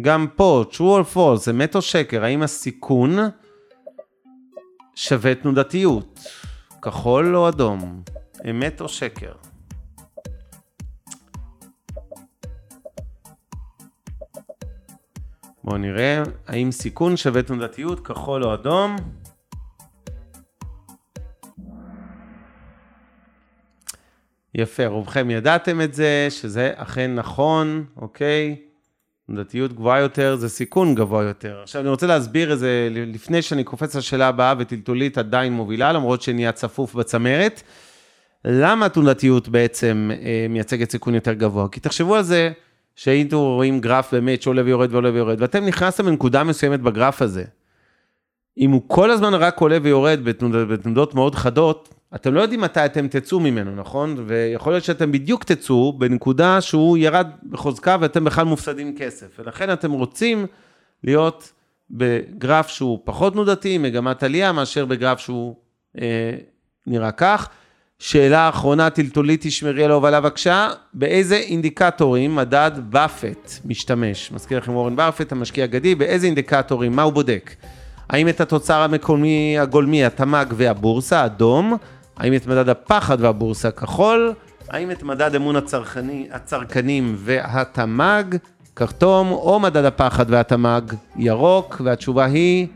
גם פה, true or false, אמת או שקר, האם הסיכון שווה תנודתיות? כחול או אדום? אמת או שקר? בואו נראה, האם סיכון שווה תנודתיות, כחול או אדום? יפה, רובכם ידעתם את זה, שזה אכן נכון, אוקיי? תנודתיות גבוהה יותר זה סיכון גבוה יותר. עכשיו אני רוצה להסביר את זה לפני שאני קופץ לשאלה הבאה וטלטולית עדיין מובילה, למרות שנהיה צפוף בצמרת. למה התנודתיות בעצם אה, מייצגת סיכון יותר גבוה? כי תחשבו על זה שהיינו רואים גרף באמת שעולה ויורד ועולה ויורד, ואתם נכנסתם לנקודה מסוימת בגרף הזה. אם הוא כל הזמן רק עולה ויורד בתנודות, בתנודות מאוד חדות, אתם לא יודעים מתי אתם תצאו ממנו, נכון? ויכול להיות שאתם בדיוק תצאו בנקודה שהוא ירד בחוזקה ואתם בכלל מופסדים כסף. ולכן אתם רוצים להיות בגרף שהוא פחות תנודתי, מגמת עלייה, מאשר בגרף שהוא אה, נראה כך. שאלה אחרונה, טלטולית, תשמרי על ההובלה בבקשה. באיזה אינדיקטורים מדד באפט משתמש? מזכיר לכם וורן באפט, המשקיע האגדי, באיזה אינדיקטורים, מה הוא בודק? האם את התוצר המקומי הגולמי, התמ"ג והבורסה, אדום? האם את מדד הפחד והבורסה, כחול? האם את מדד אמון הצרכני, הצרכנים והתמ"ג, כתום? או מדד הפחד והתמ"ג, ירוק? והתשובה היא,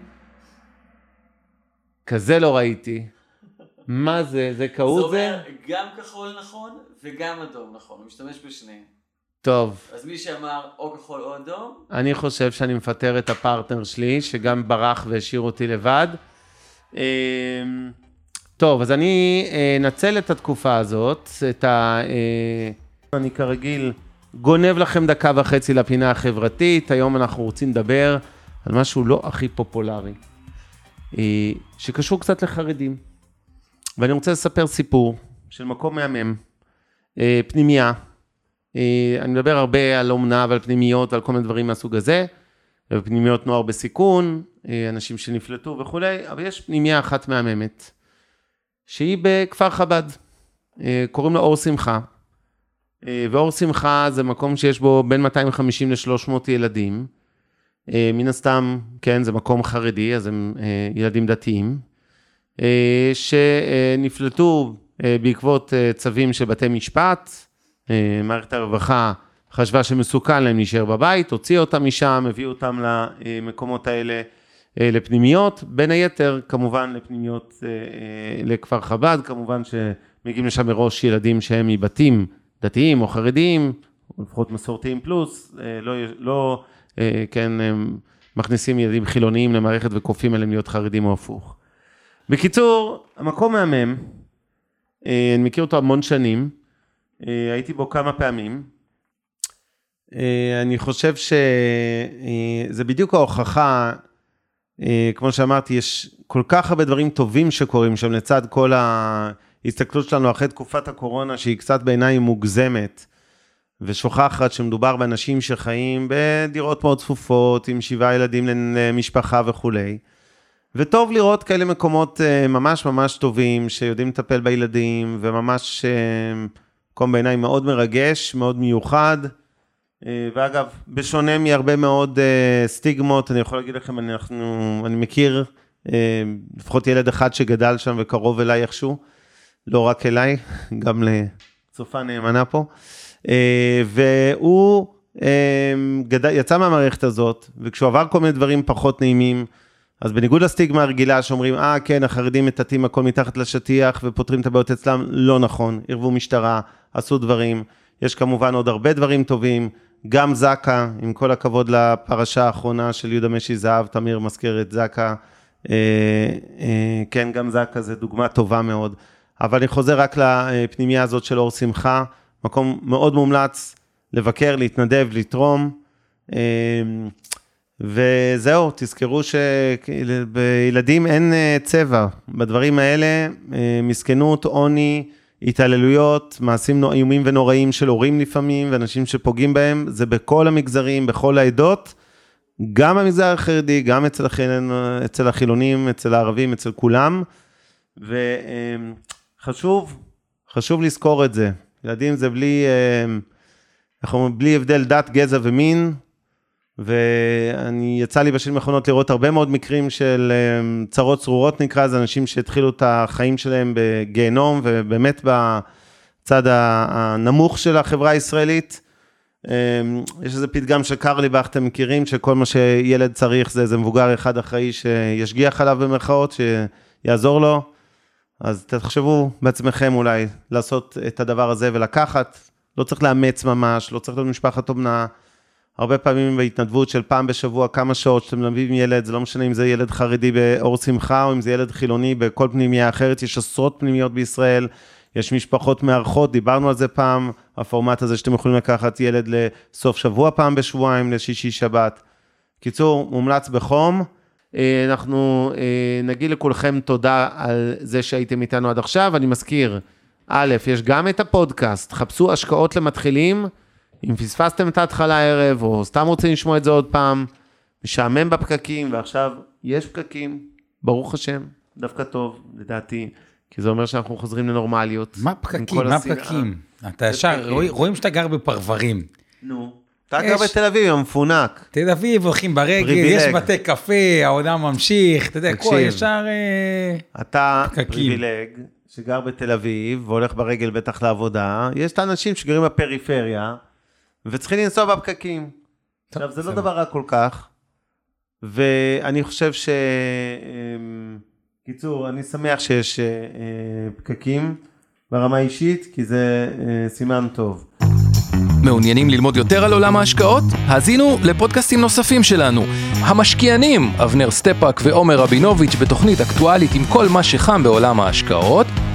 כזה לא ראיתי. מה זה? זה קהות זה זה? אומר גם כחול נכון וגם אדום נכון, הוא משתמש בשניהם. טוב, אז מי שאמר או כחול או אדום, אני חושב שאני מפטר את הפרטנר שלי, שגם ברח והשאיר אותי לבד. אמ, טוב, אז אני אה, אנצל את התקופה הזאת, את ה... אה, אני כרגיל גונב לכם דקה וחצי לפינה החברתית, היום אנחנו רוצים לדבר על משהו לא הכי פופולרי, אה, שקשור קצת לחרדים. ואני רוצה לספר סיפור של מקום מהמם, אה, פנימייה. אה, אני מדבר הרבה על אומנה ועל פנימיות ועל כל מיני דברים מהסוג הזה, ופנימיות נוער בסיכון, אה, אנשים שנפלטו וכולי, אבל יש פנימייה אחת מהממת, שהיא בכפר חב"ד, קוראים לה אור שמחה. ואור שמחה זה מקום שיש בו בין 250 ל-300 ילדים. מן הסתם, כן, זה מקום חרדי, אז הם ילדים דתיים. אה, שנפלטו אה, בעקבות אה, צווים של בתי משפט, מערכת הרווחה חשבה שמסוכן להם להישאר בבית, הוציאה אותם משם, הביאו אותם למקומות האלה, לפנימיות, בין היתר כמובן לפנימיות לכפר חב"ד, כמובן שמגיעים לשם מראש ילדים שהם מבתים דתיים או חרדיים, או לפחות מסורתיים פלוס, לא, לא כן, מכניסים ילדים חילוניים למערכת וכופים עליהם להיות חרדים או הפוך. בקיצור, המקום מהמם, אה, אני מכיר אותו המון שנים, אה, הייתי בו כמה פעמים. אה, אני חושב שזה בדיוק ההוכחה, כמו שאמרתי, יש כל כך הרבה דברים טובים שקורים שם לצד כל ההסתכלות שלנו אחרי תקופת הקורונה, שהיא קצת בעיניי מוגזמת, ושוכחת שמדובר באנשים שחיים בדירות מאוד צפופות, עם שבעה ילדים למשפחה וכולי. וטוב לראות כאלה מקומות אה, ממש ממש טובים, שיודעים לטפל בילדים, וממש אה, מקום בעיניי מאוד מרגש, מאוד מיוחד. אה, ואגב, בשונה מהרבה מאוד סטיגמות, אני יכול להגיד לכם, אנחנו, אני מכיר לפחות ילד אחד שגדל שם וקרוב אליי איכשהו, לא רק אליי, גם לצופה נאמנה פה, והוא גדל, יצא מהמערכת הזאת, וכשהוא עבר כל מיני דברים פחות נעימים, אז בניגוד לסטיגמה הרגילה שאומרים, אה, כן, החרדים מטאטאים הכל מתחת לשטיח ופותרים את הבעיות אצלם, לא נכון. ערבו משטרה, עשו דברים. יש כמובן עוד הרבה דברים טובים. גם זק"א, עם כל הכבוד לפרשה האחרונה של יהודה משי זהב, תמיר מזכיר את זק"א. אה, אה, כן, גם זק"א זה דוגמה טובה מאוד. אבל אני חוזר רק לפנימייה הזאת של אור שמחה, מקום מאוד מומלץ לבקר, להתנדב, לתרום. אה, וזהו, תזכרו שבילדים אין אה, צבע. בדברים האלה, אה, מסכנות, עוני, התעללויות, מעשים איומים ונוראים של הורים לפעמים, ואנשים שפוגעים בהם, זה בכל המגזרים, בכל העדות, גם במגזר החרדי, גם אצל, החילונים, אצל החילונים, אצל הערבים, אצל כולם. וחשוב, חשוב לזכור את זה. ילדים זה בלי, אה, איך אומרים, בלי הבדל דת, גזע ומין. ואני, יצא לי בשנים האחרונות לראות הרבה מאוד מקרים של אה, צרות צרורות נקרא לזה, אנשים שהתחילו את החיים שלהם בגיהנום, ובאמת בצד הנמוך של החברה הישראלית. אה, יש איזה פתגם של קרליבך, אתם מכירים, שכל מה שילד צריך זה איזה מבוגר אחד אחראי שישגיח עליו במרכאות, שיעזור לו. אז תחשבו בעצמכם אולי לעשות את הדבר הזה ולקחת, לא צריך לאמץ ממש, לא צריך להיות משפחת אומנה. הרבה פעמים בהתנדבות של פעם בשבוע, כמה שעות שאתם מלווים ילד, זה לא משנה אם זה ילד חרדי באור שמחה או אם זה ילד חילוני בכל פנימייה אחרת, יש עשרות פנימיות בישראל, יש משפחות מארחות, דיברנו על זה פעם, הפורמט הזה שאתם יכולים לקחת ילד לסוף שבוע פעם בשבועיים, לשישי שבת. קיצור, מומלץ בחום. אה, אנחנו אה, נגיד לכולכם תודה על זה שהייתם איתנו עד עכשיו. אני מזכיר, א', יש גם את הפודקאסט, חפשו השקעות למתחילים. אם פספסתם את ההתחלה הערב, או סתם רוצים לשמוע את זה עוד פעם, משעמם בפקקים, ועכשיו יש פקקים, ברוך השם, דווקא טוב, לדעתי, כי זה אומר שאנחנו חוזרים לנורמליות. מה פקקים? מה פקקים? אתה ישר, רואים שאתה גר בפרברים. נו. אתה גר בתל אביב, המפונק. תל אביב, הולכים ברגל, יש בתי קפה, העולם ממשיך, אתה יודע, כל ישר אה, אתה פריבילג שגר בתל אביב, והולך ברגל בטח לעבודה. יש את האנשים שגרים בפריפריה, וצריכים לנסוע בפקקים. עכשיו, זה לא דבר רע כל כך, ואני חושב ש... אמ, קיצור, אני שמח שיש אה, אה, פקקים ברמה אישית, כי זה אה, סימן טוב. מעוניינים ללמוד יותר על עולם ההשקעות? האזינו לפודקאסטים נוספים שלנו. המשקיענים, אבנר סטפאק ועומר רבינוביץ' בתוכנית אקטואלית עם כל מה שחם בעולם ההשקעות.